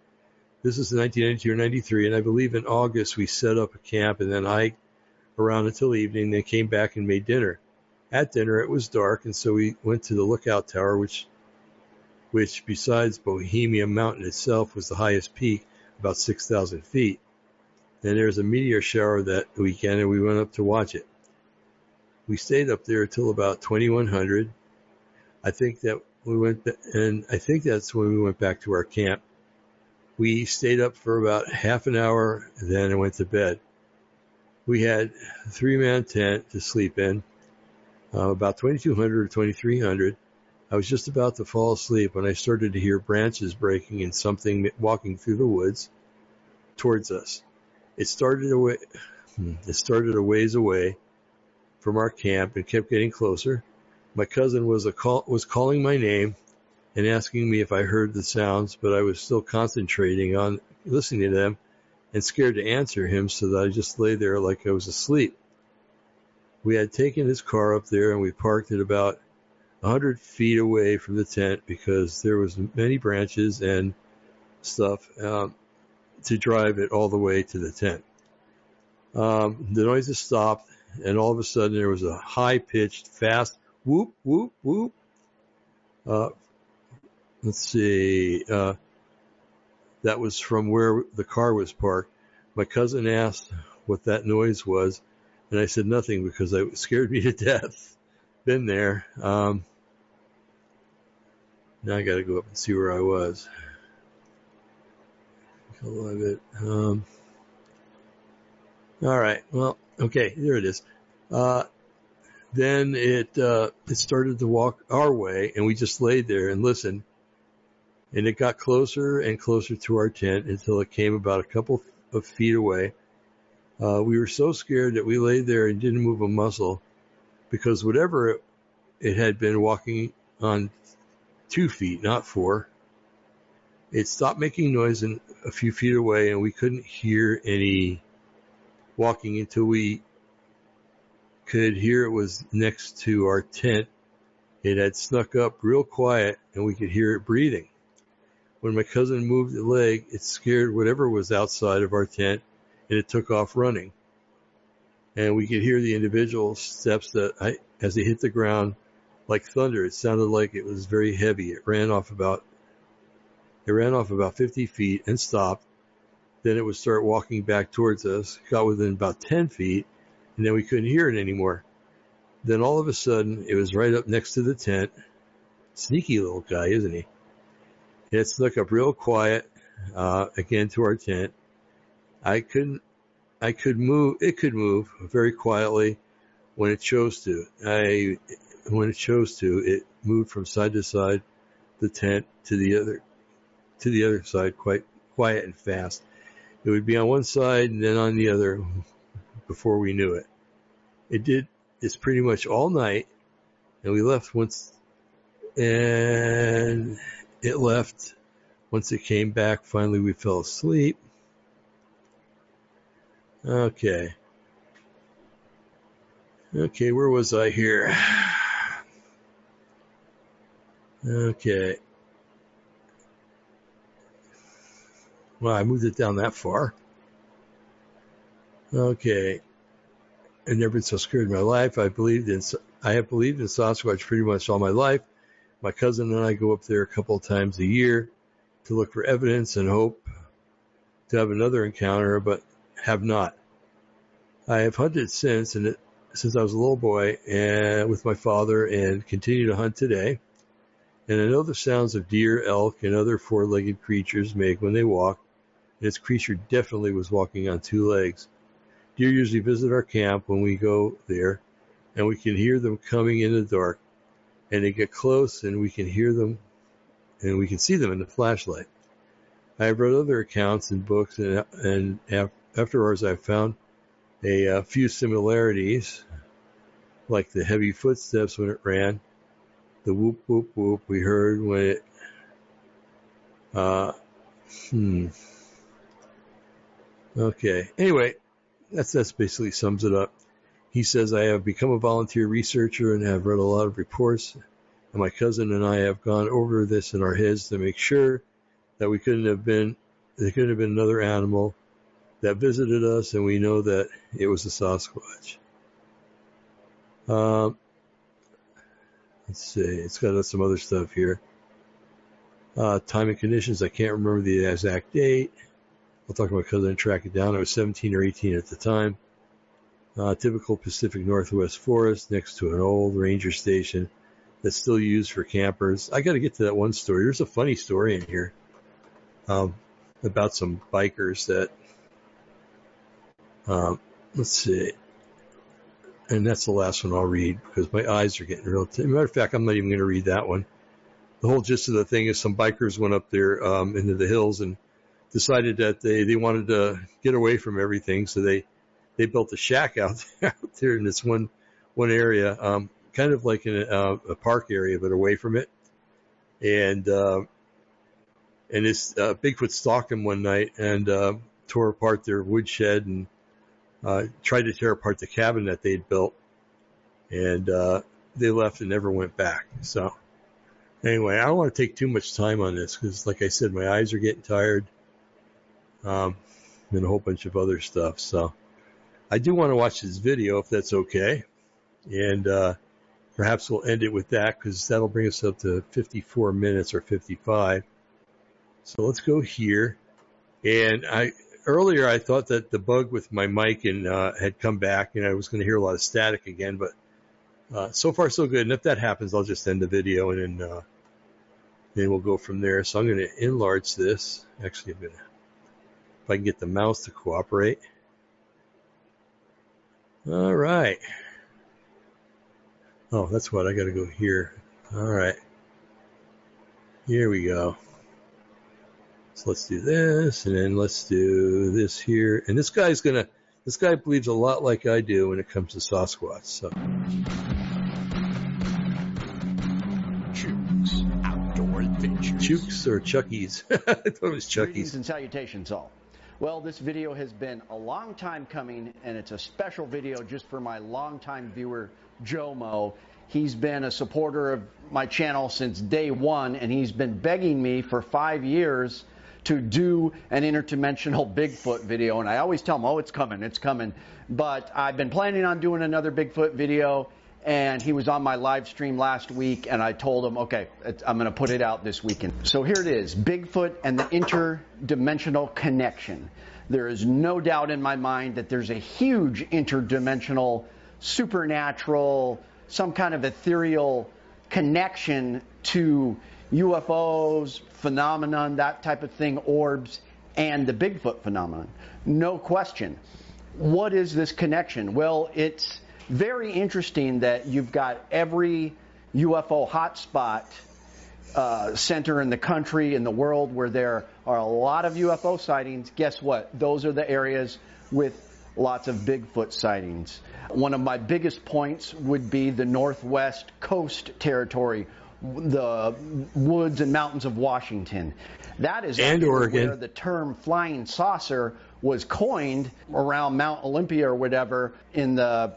This is 1992 or 93, and I believe in August we set up a camp and then hiked around until evening, then came back and made dinner. At dinner, it was dark, and so we went to the lookout tower, which, which besides Bohemia Mountain itself, was the highest peak, about 6,000 feet. Then there was a meteor shower that weekend, and we went up to watch it. We stayed up there until about 2100. I think that we went, and I think that's when we went back to our camp. We stayed up for about half an hour, then I went to bed. We had a three man tent to sleep in, uh, about 2200 or 2300. I was just about to fall asleep when I started to hear branches breaking and something walking through the woods towards us. It started away, hmm, it started a ways away from our camp and kept getting closer. My cousin was a call, was calling my name and asking me if I heard the sounds, but I was still concentrating on listening to them and scared to answer him, so that I just lay there like I was asleep. We had taken his car up there and we parked it about a hundred feet away from the tent because there was many branches and stuff um, to drive it all the way to the tent. Um, the noises stopped, and all of a sudden there was a high-pitched, fast whoop, whoop, whoop uh, let's see, uh, that was from where the car was parked. My cousin asked what that noise was, and I said nothing because it scared me to death. Been there. Um, now I got to go up and see where I was. A little bit. Um, all right. Well, okay. There it is. Uh, then it uh, it started to walk our way, and we just laid there and listened and it got closer and closer to our tent until it came about a couple of feet away. Uh, we were so scared that we lay there and didn't move a muscle because whatever it, it had been walking on two feet, not four, it stopped making noise a few feet away and we couldn't hear any walking until we could hear it was next to our tent. It had snuck up real quiet and we could hear it breathing. When my cousin moved the leg, it scared whatever was outside of our tent and it took off running. And we could hear the individual steps that I, as they hit the ground like thunder. It sounded like it was very heavy. It ran off about, it ran off about 50 feet and stopped. Then it would start walking back towards us, got within about 10 feet, and then we couldn't hear it anymore. Then all of a sudden, it was right up next to the tent. Sneaky little guy, isn't he? It snuck up real quiet, uh, again to our tent. I couldn't, I could move, it could move very quietly when it chose to. I, when it chose to, it moved from side to side, the tent to the other, to the other side quite quiet and fast. It would be on one side and then on the other before we knew it. It did, this pretty much all night and we left once and it left. Once it came back, finally we fell asleep. Okay. Okay, where was I here? Okay. Well, I moved it down that far. Okay. I've never been so scared in my life. I believed in, I have believed in Sasquatch pretty much all my life. My cousin and I go up there a couple of times a year to look for evidence and hope to have another encounter, but have not. I have hunted since, and it, since I was a little boy, and with my father, and continue to hunt today. And I know the sounds of deer, elk, and other four-legged creatures make when they walk. And this creature definitely was walking on two legs. Deer usually visit our camp when we go there, and we can hear them coming in the dark. And they get close, and we can hear them, and we can see them in the flashlight. I have read other accounts and books, and, and afterwards I've found a, a few similarities, like the heavy footsteps when it ran, the whoop whoop whoop we heard when it, uh, hmm. Okay. Anyway, that's that's basically sums it up. He says I have become a volunteer researcher and have read a lot of reports. And my cousin and I have gone over this in our heads to make sure that we couldn't have been there couldn't have been another animal that visited us, and we know that it was a Sasquatch. Um, let's see, it's got some other stuff here. Uh, time and conditions, I can't remember the exact date. I'll talk to my cousin and track it down. I was 17 or 18 at the time. Uh, typical Pacific Northwest forest next to an old ranger station that's still used for campers. I got to get to that one story. There's a funny story in here um, about some bikers that um, let's see. And that's the last one I'll read because my eyes are getting real. T- matter of fact, I'm not even going to read that one. The whole gist of the thing is some bikers went up there um, into the hills and decided that they, they wanted to get away from everything, so they they built a shack out there, out there in this one one area, um, kind of like in a, a, park area, but away from it. And uh, and this uh, Bigfoot stalked them one night and uh, tore apart their woodshed and uh, tried to tear apart the cabin that they'd built, and uh, they left and never went back. So anyway, I don't want to take too much time on this because, like I said, my eyes are getting tired, um, and a whole bunch of other stuff. So I do want to watch this video if that's okay, and uh, perhaps we'll end it with that because that'll bring us up to 54 minutes or 55. So let's go here. And I, earlier I thought that the bug with my mic and uh, had come back and I was going to hear a lot of static again, but uh, so far so good. And if that happens, I'll just end the video and then uh, then we'll go from there. So I'm going to enlarge this. Actually, I'm going to if I can get the mouse to cooperate. All right. Oh, that's what I got to go here. All right. Here we go. So let's do this, and then let's do this here. And this guy's gonna, this guy believes a lot like I do when it comes to Sasquatch. So. Chooks Outdoor Adventures. Chooks or Chuckies? I thought it was Chuckies. Greetings and salutations all. Well, this video has been a long time coming, and it's a special video just for my longtime viewer, Joe Mo. He's been a supporter of my channel since day one, and he's been begging me for five years to do an interdimensional Bigfoot video. And I always tell him, oh, it's coming, it's coming. But I've been planning on doing another Bigfoot video. And he was on my live stream last week, and I told him, okay, I'm going to put it out this weekend. So here it is Bigfoot and the interdimensional connection. There is no doubt in my mind that there's a huge interdimensional, supernatural, some kind of ethereal connection to UFOs, phenomenon, that type of thing, orbs, and the Bigfoot phenomenon. No question. What is this connection? Well, it's very interesting that you've got every UFO hotspot uh, center in the country, in the world, where there are a lot of UFO sightings, guess what? Those are the areas with lots of Bigfoot sightings. One of my biggest points would be the Northwest Coast Territory, the woods and mountains of Washington. That is and Oregon. where the term flying saucer was coined around Mount Olympia or whatever in the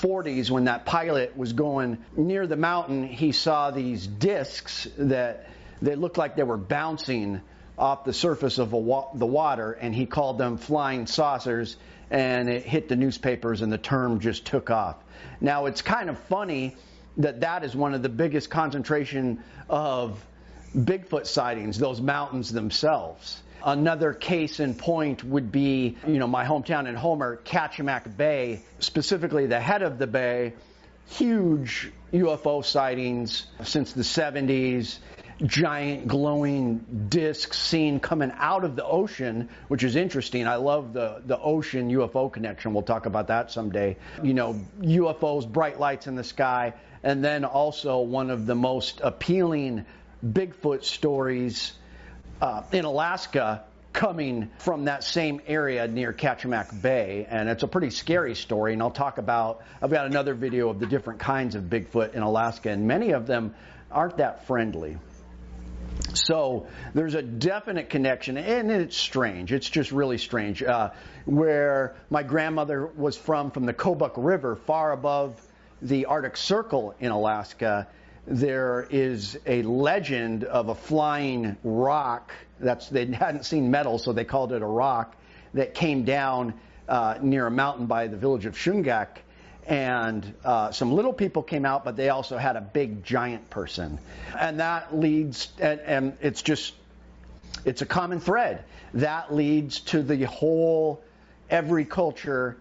40s when that pilot was going near the mountain. He saw these discs that they looked like they were bouncing off the surface of wa- the water, and he called them flying saucers. And it hit the newspapers, and the term just took off. Now it's kind of funny that that is one of the biggest concentration of Bigfoot sightings, those mountains themselves. Another case in point would be, you know, my hometown in Homer, Kachemak Bay, specifically the head of the bay, huge UFO sightings since the 70s, giant glowing discs seen coming out of the ocean, which is interesting. I love the, the ocean UFO connection. We'll talk about that someday. You know, UFOs, bright lights in the sky, and then also one of the most appealing Bigfoot stories uh, in Alaska coming from that same area near Kachemak Bay, and it's a pretty scary story. And I'll talk about. I've got another video of the different kinds of Bigfoot in Alaska, and many of them aren't that friendly. So there's a definite connection, and it's strange. It's just really strange. Uh, where my grandmother was from, from the Kobuk River, far above the Arctic Circle in Alaska, there is a legend of a flying rock. That's they hadn't seen metal, so they called it a rock that came down uh, near a mountain by the village of Shungnak. And uh, some little people came out, but they also had a big giant person. And that leads, and, and it's just, it's a common thread. That leads to the whole, every culture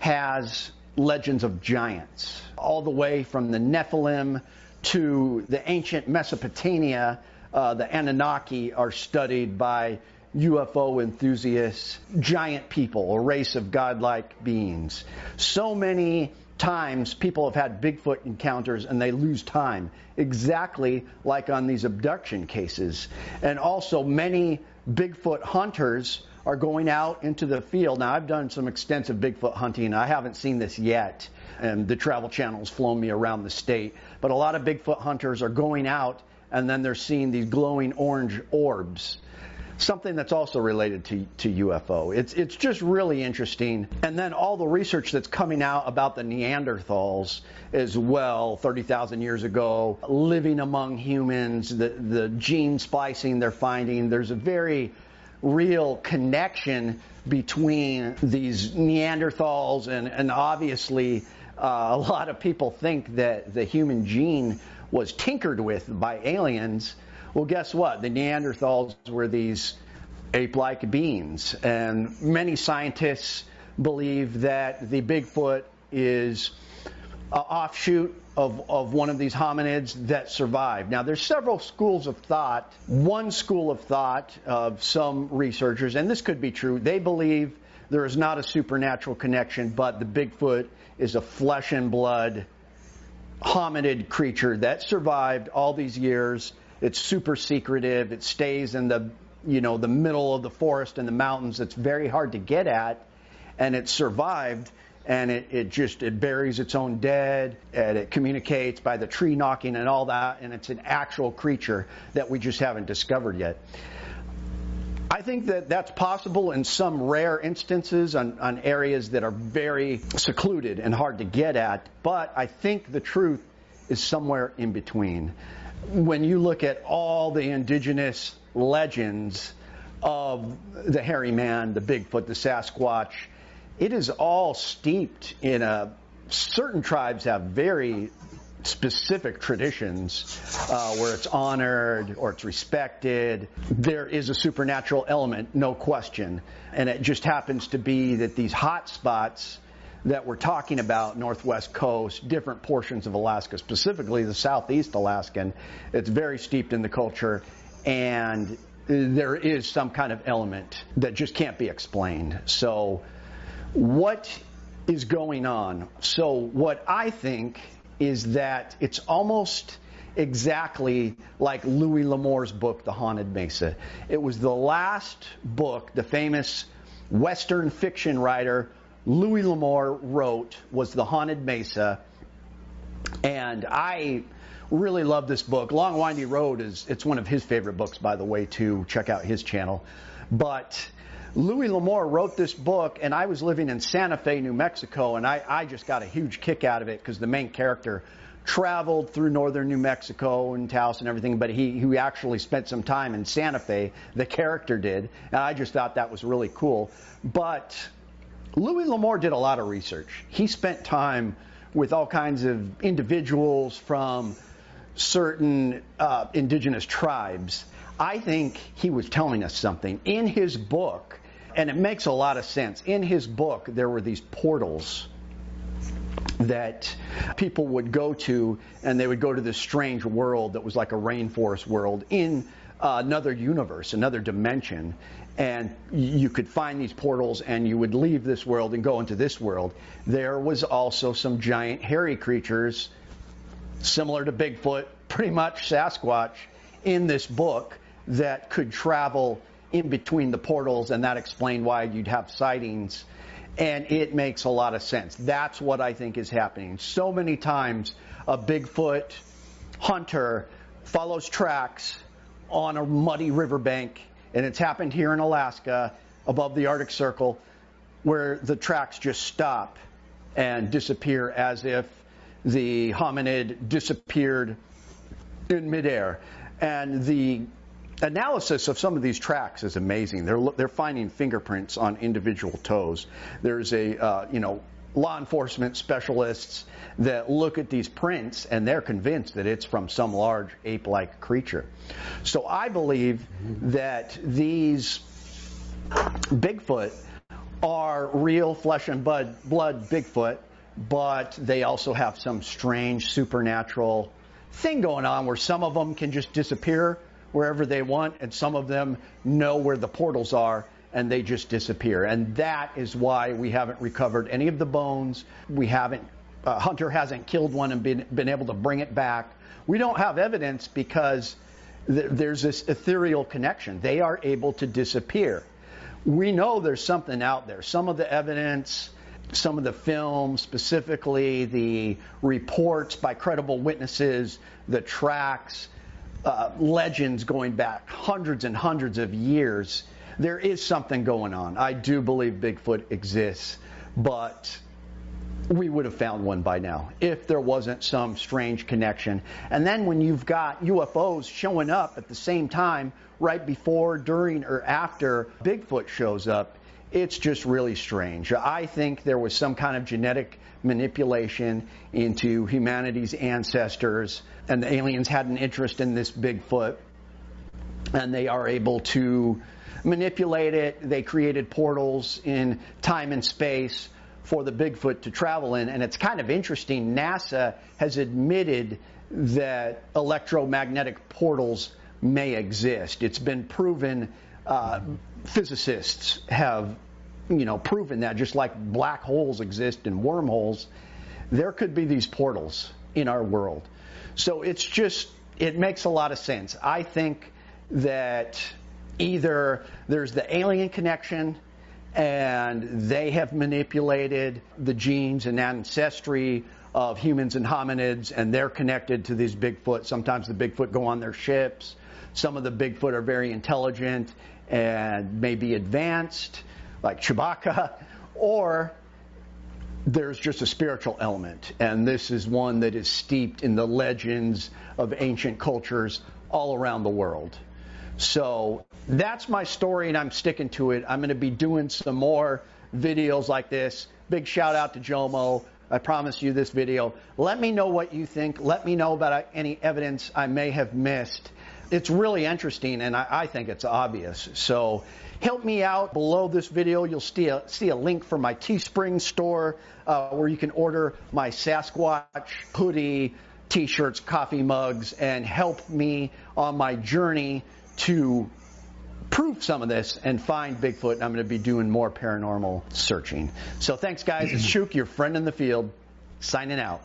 has legends of giants, all the way from the Nephilim to the ancient Mesopotamia, uh, the Anunnaki are studied by UFO enthusiasts, giant people, a race of godlike beings. So many times people have had Bigfoot encounters and they lose time, exactly like on these abduction cases. And also, many Bigfoot hunters are going out into the field. Now, I've done some extensive Bigfoot hunting. I haven't seen this yet, and the Travel Channel's flown me around the state. But a lot of Bigfoot hunters are going out and then they're seeing these glowing orange orbs. Something that's also related to, to UFO. It's, it's just really interesting. And then all the research that's coming out about the Neanderthals as well, 30,000 years ago, living among humans, the, the gene splicing they're finding. There's a very real connection between these Neanderthals and, and obviously uh, a lot of people think that the human gene was tinkered with by aliens. Well, guess what? The Neanderthals were these ape like beings. And many scientists believe that the Bigfoot is an offshoot of, of one of these hominids that survived. Now, there's several schools of thought. One school of thought of some researchers, and this could be true, they believe there is not a supernatural connection, but the Bigfoot is a flesh and blood hominid creature that survived all these years. It's super secretive. It stays in the you know the middle of the forest and the mountains. It's very hard to get at, and it survived. And it, it just it buries its own dead, and it communicates by the tree knocking and all that. And it's an actual creature that we just haven't discovered yet. I think that that's possible in some rare instances on, on, areas that are very secluded and hard to get at, but I think the truth is somewhere in between. When you look at all the indigenous legends of the hairy man, the Bigfoot, the Sasquatch, it is all steeped in a certain tribes have very specific traditions uh, where it's honored or it's respected. There is a supernatural element, no question. And it just happens to be that these hot spots that we're talking about, Northwest Coast, different portions of Alaska, specifically the Southeast Alaskan, it's very steeped in the culture. And there is some kind of element that just can't be explained. So, what is going on? So, what I think is that it's almost exactly like Louis L'Amour's book, The Haunted Mesa. It was the last book the famous Western fiction writer Louis L'Amour wrote was The Haunted Mesa. And I really love this book. Long Windy Road is it's one of his favorite books, by the way, too. Check out his channel. But Louis L'Amour wrote this book, and I was living in Santa Fe, New Mexico, and I, I just got a huge kick out of it because the main character traveled through northern New Mexico and Taos and everything, but he, he actually spent some time in Santa Fe. The character did, and I just thought that was really cool. But Louis L'Amour did a lot of research. He spent time with all kinds of individuals from certain uh, indigenous tribes. I think he was telling us something in his book, and it makes a lot of sense. In his book, there were these portals that people would go to, and they would go to this strange world that was like a rainforest world in uh, another universe, another dimension. And you could find these portals, and you would leave this world and go into this world. There was also some giant hairy creatures, similar to Bigfoot, pretty much Sasquatch, in this book that could travel in between the portals, and that explained why you'd have sightings and it makes a lot of sense. That's what I think is happening. So many times, a Bigfoot hunter follows tracks on a muddy riverbank, and it's happened here in Alaska above the Arctic Circle, where the tracks just stop and disappear as if the hominid disappeared in midair. And the analysis of some of these tracks is amazing. They're they're finding fingerprints on individual toes. There's a uh, you know law enforcement specialists that look at these prints and they're convinced that it's from some large ape-like creature. So I believe that these Bigfoot are real flesh and blood, blood Bigfoot, but they also have some strange supernatural thing going on where some of them can just disappear wherever they want, and some of them know where the portals are and they just disappear. And that is why we haven't recovered any of the bones. We haven't, uh, Hunter hasn't killed one and been, been able to bring it back. We don't have evidence because th- there's this ethereal connection. They are able to disappear. We know there's something out there. Some of the evidence, some of the films, specifically the reports by credible witnesses, the tracks, uh, legends going back hundreds and hundreds of years. There is something going on. I do believe Bigfoot exists, but we would have found one by now if there wasn't some strange connection. And then when you've got UFOs showing up at the same time, right before, during, or after Bigfoot shows up, it's just really strange. I think there was some kind of genetic manipulation into humanity's ancestors, and the aliens had an interest in this Bigfoot, and they are able to manipulate it. They created portals in time and space for the Bigfoot to travel in, and it's kind of interesting. NASA has admitted that electromagnetic portals may exist. It's been proven. Uh, physicists have you know, proven that just like black holes exist and wormholes, there could be these portals in our world. So it's just, it makes a lot of sense. I think that either there's the alien connection and they have manipulated the genes and ancestry of humans and hominids and they're connected to these Bigfoot. Sometimes the Bigfoot go on their ships. Some of the Bigfoot are very intelligent and maybe advanced like Chewbacca, or there's just a spiritual element. And this is one that is steeped in the legends of ancient cultures all around the world. So that's my story, and I'm sticking to it. I'm going to be doing some more videos like this. Big shout out to Jomo. I promise you this video. Let me know what you think. Let me know about any evidence I may have missed. It's really interesting, and I, I think it's obvious. So Help me out. Below this video, you'll see a, see a link for my Teespring store uh, where you can order my Sasquatch hoodie, t-shirts, coffee mugs, and help me on my journey to prove some of this and find Bigfoot. I'm going to be doing more paranormal searching. So thanks, guys. It's Shook, your friend in the field, signing out.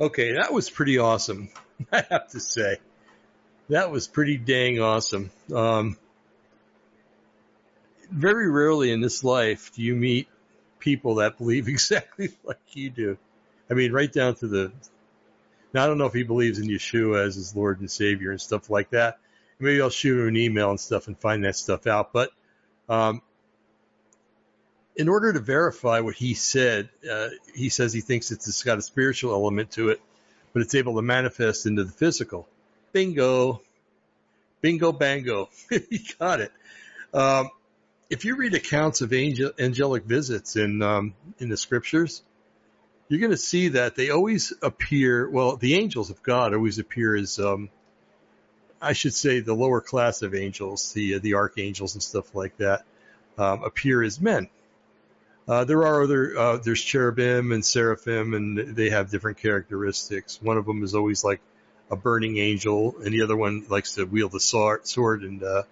Okay, that was pretty awesome. I have to say, that was pretty dang awesome. Um, very rarely in this life do you meet people that believe exactly like you do. I mean, right down to the. Now, I don't know if he believes in Yeshua as his Lord and Savior and stuff like that. Maybe I'll shoot him an email and stuff and find that stuff out. But um, in order to verify what he said, uh, he says he thinks it's got a spiritual element to it, but it's able to manifest into the physical. Bingo. Bingo bango. you got it. Um, if you read accounts of angel, angelic visits in um, in the scriptures, you're going to see that they always appear. Well, the angels of God always appear as, um, I should say, the lower class of angels, the the archangels and stuff like that, um, appear as men. Uh, there are other uh, there's cherubim and seraphim, and they have different characteristics. One of them is always like a burning angel, and the other one likes to wield a sword, sword and uh,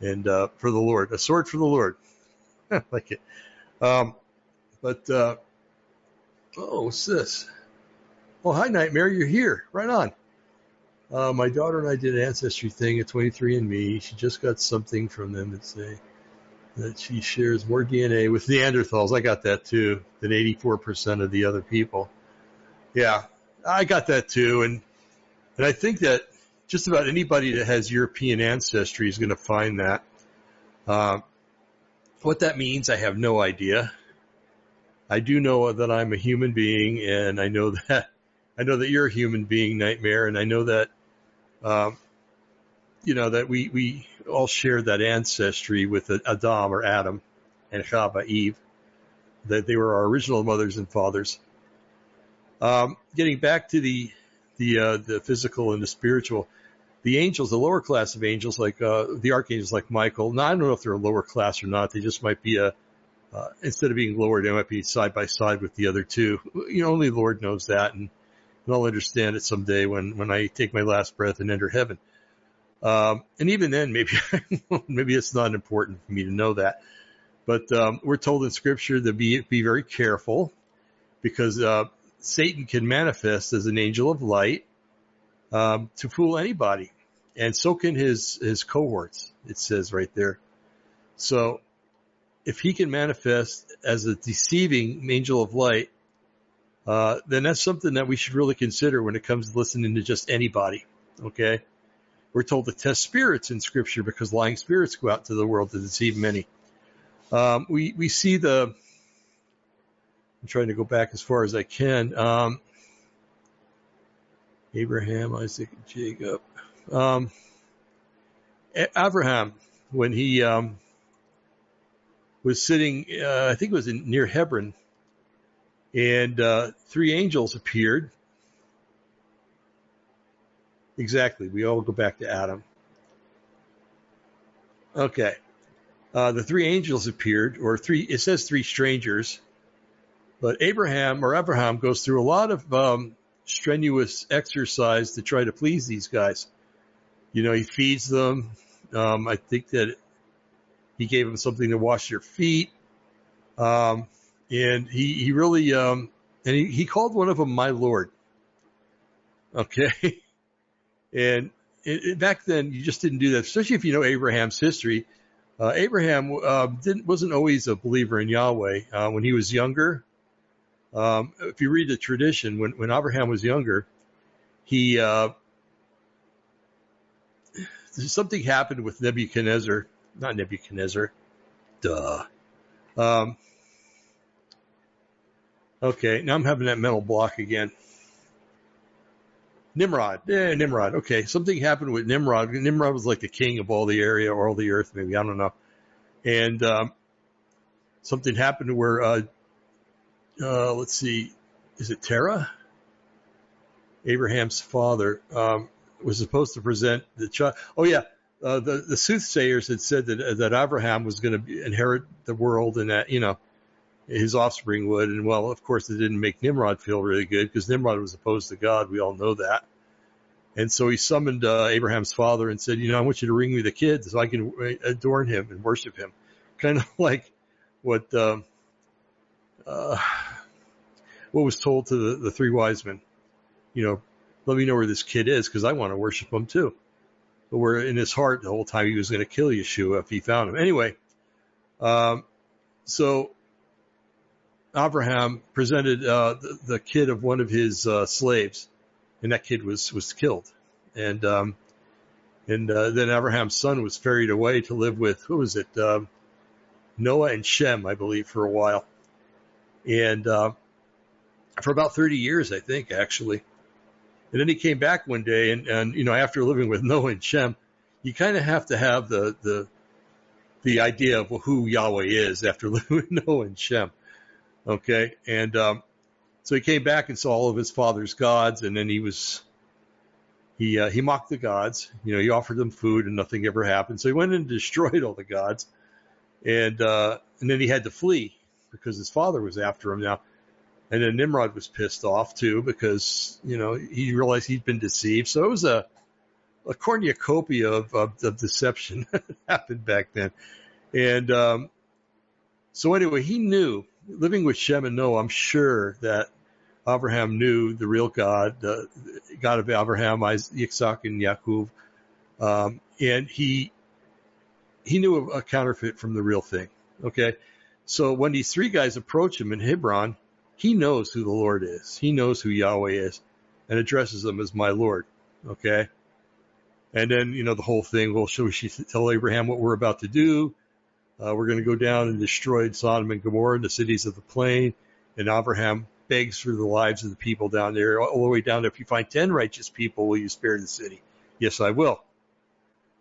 and uh, for the Lord, a sword for the Lord. like it. Um, but uh, oh, what's this? Oh, hi, Nightmare. You're here. Right on. Uh, my daughter and I did an ancestry thing at 23andMe. She just got something from them that say that she shares more DNA with Neanderthals. I got that too, than 84% of the other people. Yeah, I got that too, and and I think that just about anybody that has European ancestry is going to find that. Uh, what that means, I have no idea. I do know that I'm a human being, and I know that I know that you're a human being, Nightmare, and I know that um, you know that we we all share that ancestry with Adam or Adam and Chava Eve, that they were our original mothers and fathers. Um, getting back to the the uh, the physical and the spiritual, the angels, the lower class of angels, like uh, the archangels, like Michael. Now I don't know if they're a lower class or not. They just might be a uh, instead of being lower, they might be side by side with the other two. You know, only Lord knows that, and, and I'll understand it someday when when I take my last breath and enter heaven. Um, and even then, maybe maybe it's not important for me to know that. But um, we're told in Scripture to be be very careful because uh, Satan can manifest as an angel of light um, to fool anybody, and so can his his cohorts. It says right there. So, if he can manifest as a deceiving angel of light, uh, then that's something that we should really consider when it comes to listening to just anybody. Okay. We're told to test spirits in Scripture because lying spirits go out to the world to deceive many. Um, we we see the. I'm trying to go back as far as I can. Um, Abraham, Isaac, Jacob. Um, Abraham, when he um, was sitting, uh, I think it was in, near Hebron, and uh, three angels appeared Exactly. We all go back to Adam. Okay. Uh, the three angels appeared, or three, it says three strangers, but Abraham or Abraham goes through a lot of um, strenuous exercise to try to please these guys. You know, he feeds them. Um, I think that he gave them something to wash their feet. Um, and he, he really, um, and he, he called one of them my Lord. Okay. And it, it, back then, you just didn't do that, especially if you know Abraham's history. Uh, Abraham uh, didn't wasn't always a believer in Yahweh uh, when he was younger. Um, if you read the tradition, when when Abraham was younger, he uh, something happened with Nebuchadnezzar, not Nebuchadnezzar, duh. Um, okay, now I'm having that mental block again. Nimrod. Yeah, Nimrod. Okay. Something happened with Nimrod. Nimrod was like the king of all the area or all the earth, maybe. I don't know. And, um, something happened where, uh, uh, let's see, is it Terah? Abraham's father, um, was supposed to present the child. Oh yeah. Uh, the, the soothsayers had said that, that Abraham was going to inherit the world and that, you know, his offspring would. And well, of course, it didn't make Nimrod feel really good because Nimrod was opposed to God. We all know that. And so he summoned uh, Abraham's father and said, you know, I want you to bring me the kid so I can adorn him and worship him. Kind of like what, uh, uh, what was told to the, the three wise men. you know, let me know where this kid is because I want to worship him too. But where in his heart the whole time he was going to kill Yeshua if he found him. Anyway, um, so Abraham presented uh, the, the, kid of one of his uh, slaves, and that kid was was killed. And um, and uh, then Abraham's son was ferried away to live with who was it? Um, Noah and Shem, I believe, for a while, and uh, for about 30 years, I think, actually. And then he came back one day, and, and you know, after living with Noah and Shem, you kind of have to have the the the idea of who Yahweh is after living with Noah and Shem. Okay, and um, so he came back and saw all of his father's gods, and then he was he uh, he mocked the gods. You know, he offered them food, and nothing ever happened. So he went and destroyed all the gods, and uh, and then he had to flee because his father was after him now. And then Nimrod was pissed off too because you know he realized he'd been deceived. So it was a a cornucopia of, of, of deception that happened back then. And um, so anyway, he knew living with Shem and Noah. I'm sure that Abraham knew the real God, the God of Abraham, Isaac, and Yaakov, um, and he he knew a, a counterfeit from the real thing. Okay, so when these three guys approach him in Hebron, he knows who the Lord is. He knows who Yahweh is and addresses them as my Lord. Okay. And then, you know, the whole thing, well, should we tell Abraham what we're about to do? Uh, we're going to go down and destroy Sodom and Gomorrah, the cities of the plain. And Abraham begs for the lives of the people down there, all the way down to if you find 10 righteous people, will you spare the city? Yes, I will.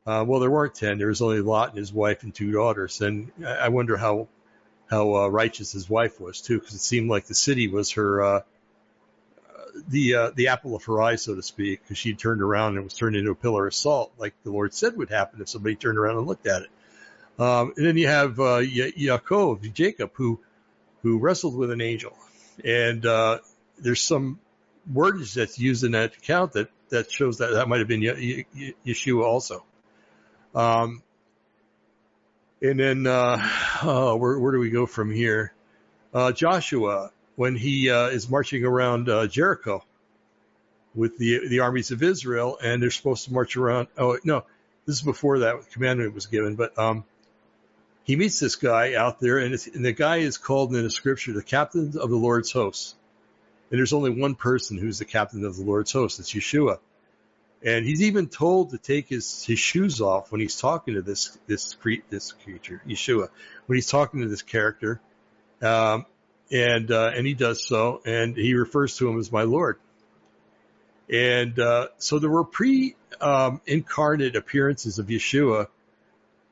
Uh, well, there weren't 10. There was only Lot and his wife and two daughters. And I wonder how how uh, righteous his wife was too, because it seemed like the city was her uh, the uh, the apple of her eye, so to speak, because she turned around and was turned into a pillar of salt, like the Lord said would happen if somebody turned around and looked at it. Um, and then you have uh, Yaakov, Jacob, who who wrestled with an angel, and uh, there's some words that's used in that account that that shows that that might have been Yeshua also. Um, and then, uh, oh, where, where do we go from here? Uh, Joshua, when he uh, is marching around uh, Jericho with the the armies of Israel, and they're supposed to march around. Oh no, this is before that commandment was given. But um, he meets this guy out there, and, and the guy is called in the scripture the captain of the Lord's hosts. And there's only one person who's the captain of the Lord's hosts. It's Yeshua. And he's even told to take his, his shoes off when he's talking to this this this creature, Yeshua, when he's talking to this character, um, and uh, and he does so, and he refers to him as my Lord. And uh, so there were pre-incarnate um, appearances of Yeshua,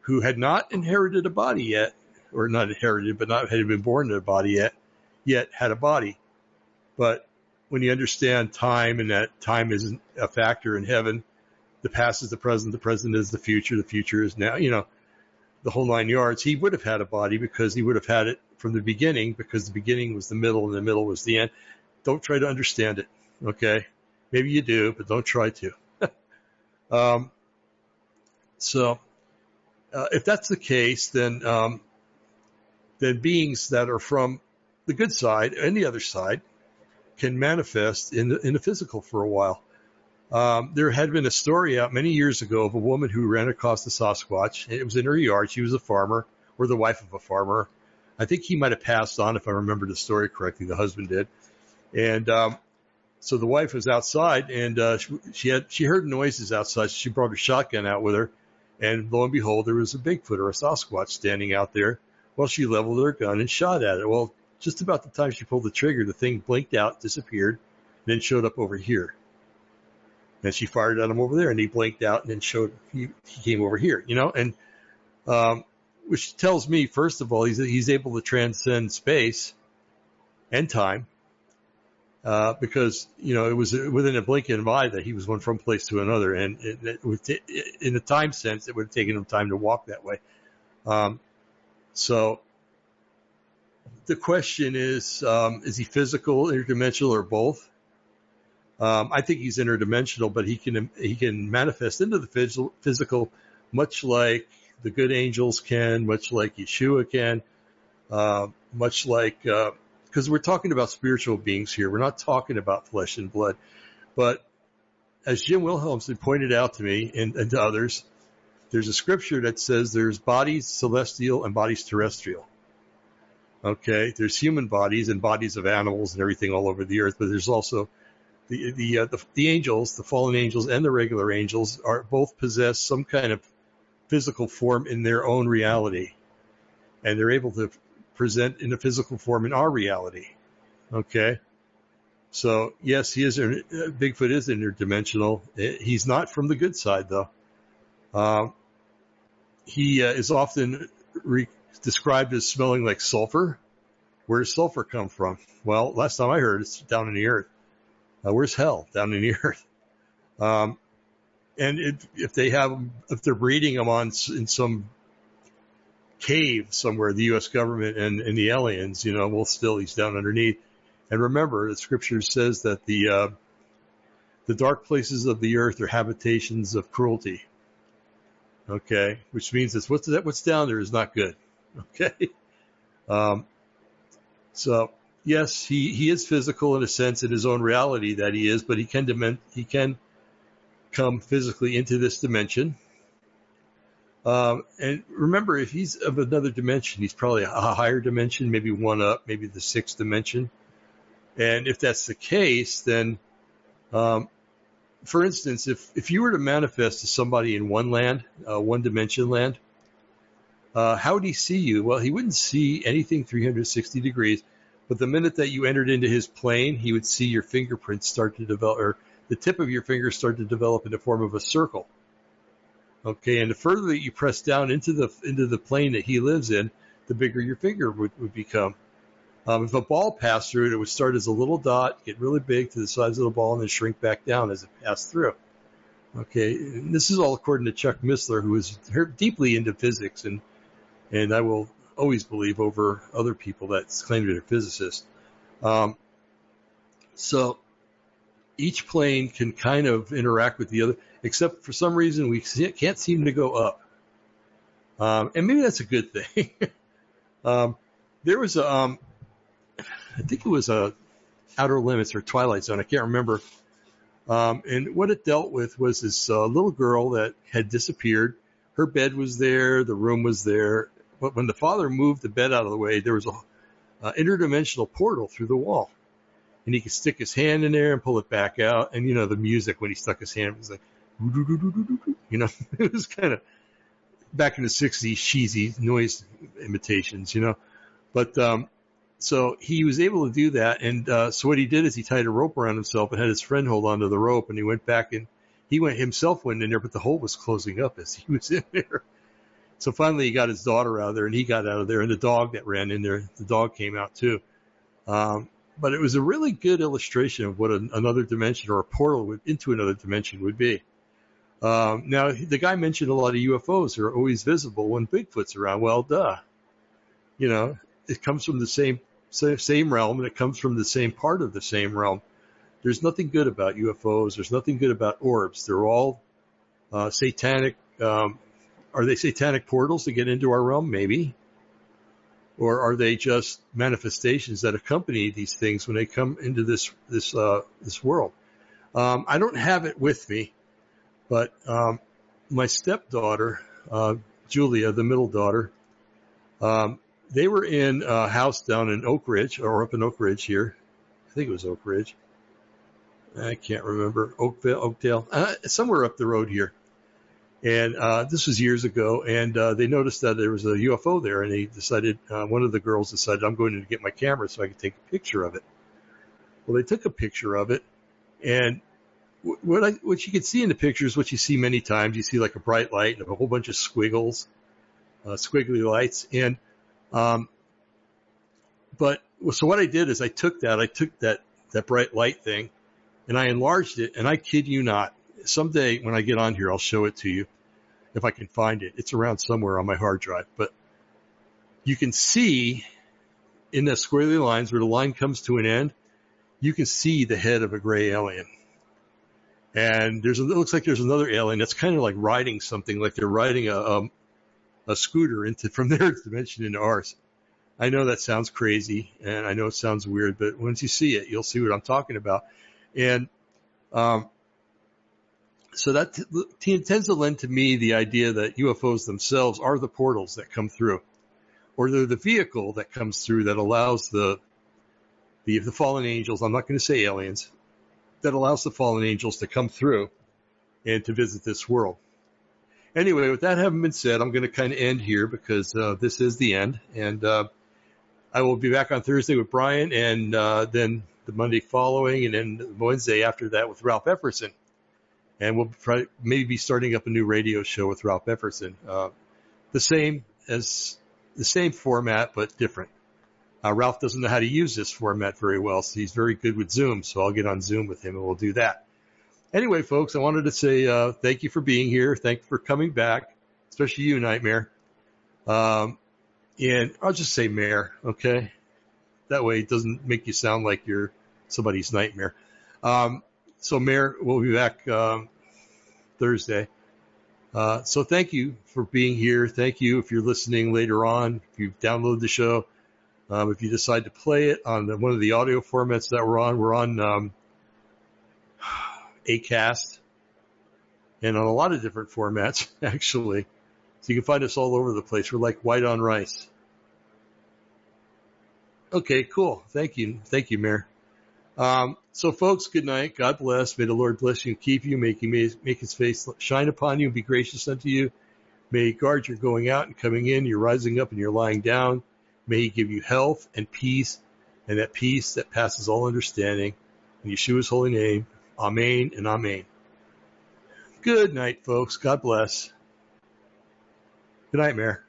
who had not inherited a body yet, or not inherited, but not had been born in a body yet, yet had a body, but when you understand time and that time isn't a factor in heaven, the past is the present, the present is the future, the future is now, you know, the whole nine yards, he would have had a body because he would have had it from the beginning because the beginning was the middle and the middle was the end. Don't try to understand it. Okay. Maybe you do, but don't try to. um, so, uh, if that's the case, then, um, then beings that are from the good side and the other side can manifest in the, in the physical for a while. Um, there had been a story out many years ago of a woman who ran across a Sasquatch. It was in her yard. She was a farmer or the wife of a farmer. I think he might have passed on if I remember the story correctly. The husband did. And, um, so the wife was outside and, uh, she, she had, she heard noises outside. She brought her shotgun out with her and lo and behold, there was a Bigfoot or a Sasquatch standing out there. Well, she leveled her gun and shot at it. Well, just about the time she pulled the trigger, the thing blinked out, disappeared, then showed up over here. And she fired at him over there, and he blinked out, and then showed he, he came over here. You know, and um, which tells me, first of all, he's he's able to transcend space and time. Uh, because you know it was within a blink of an eye that he was going from place to another, and it, it would t- in the time sense, it would have taken him time to walk that way. Um, so the question is, um, is he physical, interdimensional, or both? Um, I think he's interdimensional, but he can he can manifest into the physical, physical much like the good angels can, much like Yeshua can, uh, much like because we're talking about spiritual beings here. We're not talking about flesh and blood. But as Jim Wilhelmsen pointed out to me and, and to others, there's a scripture that says there's bodies celestial and bodies terrestrial. Okay, there's human bodies and bodies of animals and everything all over the earth, but there's also the the, uh, the the angels, the fallen angels, and the regular angels are both possess some kind of physical form in their own reality, and they're able to present in a physical form in our reality. Okay, so yes, he is. Bigfoot is interdimensional. He's not from the good side though. Uh, he uh, is often re- described as smelling like sulfur. Where does sulfur come from? Well, last time I heard, it's down in the earth. Uh, where's hell? Down in the earth. Um, and if they have, if they're breeding them on in some cave somewhere, the U.S. government and, and the aliens, you know, well, still he's down underneath. And remember, the scripture says that the uh, the dark places of the earth are habitations of cruelty. Okay, which means that what's that what's down there is not good. Okay, um, so yes, he he is physical in a sense in his own reality that he is, but he can dimen- he can come physically into this dimension. Um, and remember, if he's of another dimension, he's probably a higher dimension, maybe one up, maybe the sixth dimension. And if that's the case, then, um, for instance, if, if you were to manifest to somebody in one land, uh, one dimension land, uh, how would he see you? Well, he wouldn't see anything 360 degrees, but the minute that you entered into his plane, he would see your fingerprints start to develop, or the tip of your finger start to develop in the form of a circle. Okay, and the further that you press down into the into the plane that he lives in, the bigger your finger would, would become. Um, if a ball passed through it, it would start as a little dot, get really big to the size of the ball, and then shrink back down as it passed through. Okay, and this is all according to Chuck Missler, who is deeply into physics, and and I will always believe over other people that claim they're physicists. Um, so each plane can kind of interact with the other, except for some reason we can't seem to go up. Um, and maybe that's a good thing. um, there was a, um, I think it was a Outer Limits or Twilight Zone. I can't remember. Um, and what it dealt with was this uh, little girl that had disappeared. Her bed was there, the room was there, but when the father moved the bed out of the way, there was a uh, interdimensional portal through the wall, and he could stick his hand in there and pull it back out. And you know the music when he stuck his hand was like, you know, it was kind of back in the '60s cheesy noise imitations, you know. But um, so he was able to do that. And uh, so what he did is he tied a rope around himself and had his friend hold onto the rope. And he went back and he went himself went in there, but the hole was closing up as he was in there. So finally he got his daughter out of there and he got out of there and the dog that ran in there, the dog came out too. Um, but it was a really good illustration of what an, another dimension or a portal would, into another dimension would be. Um, now the guy mentioned a lot of UFOs are always visible when Bigfoot's around. Well, duh. You know, it comes from the same same realm and it comes from the same part of the same realm. There's nothing good about UFOs. There's nothing good about orbs. They're all uh, satanic. Um, are they satanic portals to get into our realm? Maybe. Or are they just manifestations that accompany these things when they come into this this uh, this world? Um, I don't have it with me, but um, my stepdaughter, uh, Julia, the middle daughter, um, they were in a house down in Oakridge or up in Oakridge here. I think it was Oakridge. I can't remember Oakville, Oakdale, uh, somewhere up the road here. And uh, this was years ago, and uh, they noticed that there was a UFO there, and they decided uh, one of the girls decided I'm going to get my camera so I could take a picture of it. Well, they took a picture of it, and what I what you can see in the picture is what you see many times. You see like a bright light and a whole bunch of squiggles, uh, squiggly lights, and um, but so what I did is I took that, I took that, that bright light thing and I enlarged it and I kid you not, someday when I get on here, I'll show it to you if I can find it. It's around somewhere on my hard drive, but you can see in the squiggly lines where the line comes to an end, you can see the head of a gray alien. And there's it looks like there's another alien that's kind of like riding something, like they're riding a, a a scooter into from their dimension into ours. I know that sounds crazy and I know it sounds weird, but once you see it, you'll see what I'm talking about. And Um, so that t- tends to lend to me the idea that UFOs themselves are the portals that come through, or they're the vehicle that comes through that allows the the, the fallen angels. I'm not going to say aliens. That allows the fallen angels to come through and to visit this world. Anyway, with that having been said, I'm going to kind of end here because uh, this is the end, and uh, I will be back on Thursday with Brian, and uh, then the Monday following, and then Wednesday after that with Ralph Epperson and we'll try, maybe be starting up a new radio show with Ralph Epperson. Uh, the same as the same format, but different. Uh, Ralph doesn't know how to use this format very well, so he's very good with Zoom. So I'll get on Zoom with him and we'll do that. Anyway, folks, I wanted to say uh, thank you for being here. Thank you for coming back, especially you, Nightmare. Um, and I'll just say Mayor, okay? That way it doesn't make you sound like you're somebody's nightmare. Um, so, Mayor, we'll be back um, Thursday. Uh, so, thank you for being here. Thank you if you're listening later on. If you download the show, um, if you decide to play it on the, one of the audio formats that we're on, we're on um, Acast and on a lot of different formats, actually. So you can find us all over the place. We're like white on rice. Okay, cool. Thank you. Thank you, Mayor. Um, so, folks, good night. God bless. May the Lord bless you and keep you, make, you, make his face shine upon you and be gracious unto you. May he guard your going out and coming in, your rising up and your lying down. May he give you health and peace, and that peace that passes all understanding. In Yeshua's holy name, Amen and Amen. Good night, folks. God bless. Good night, Mayor.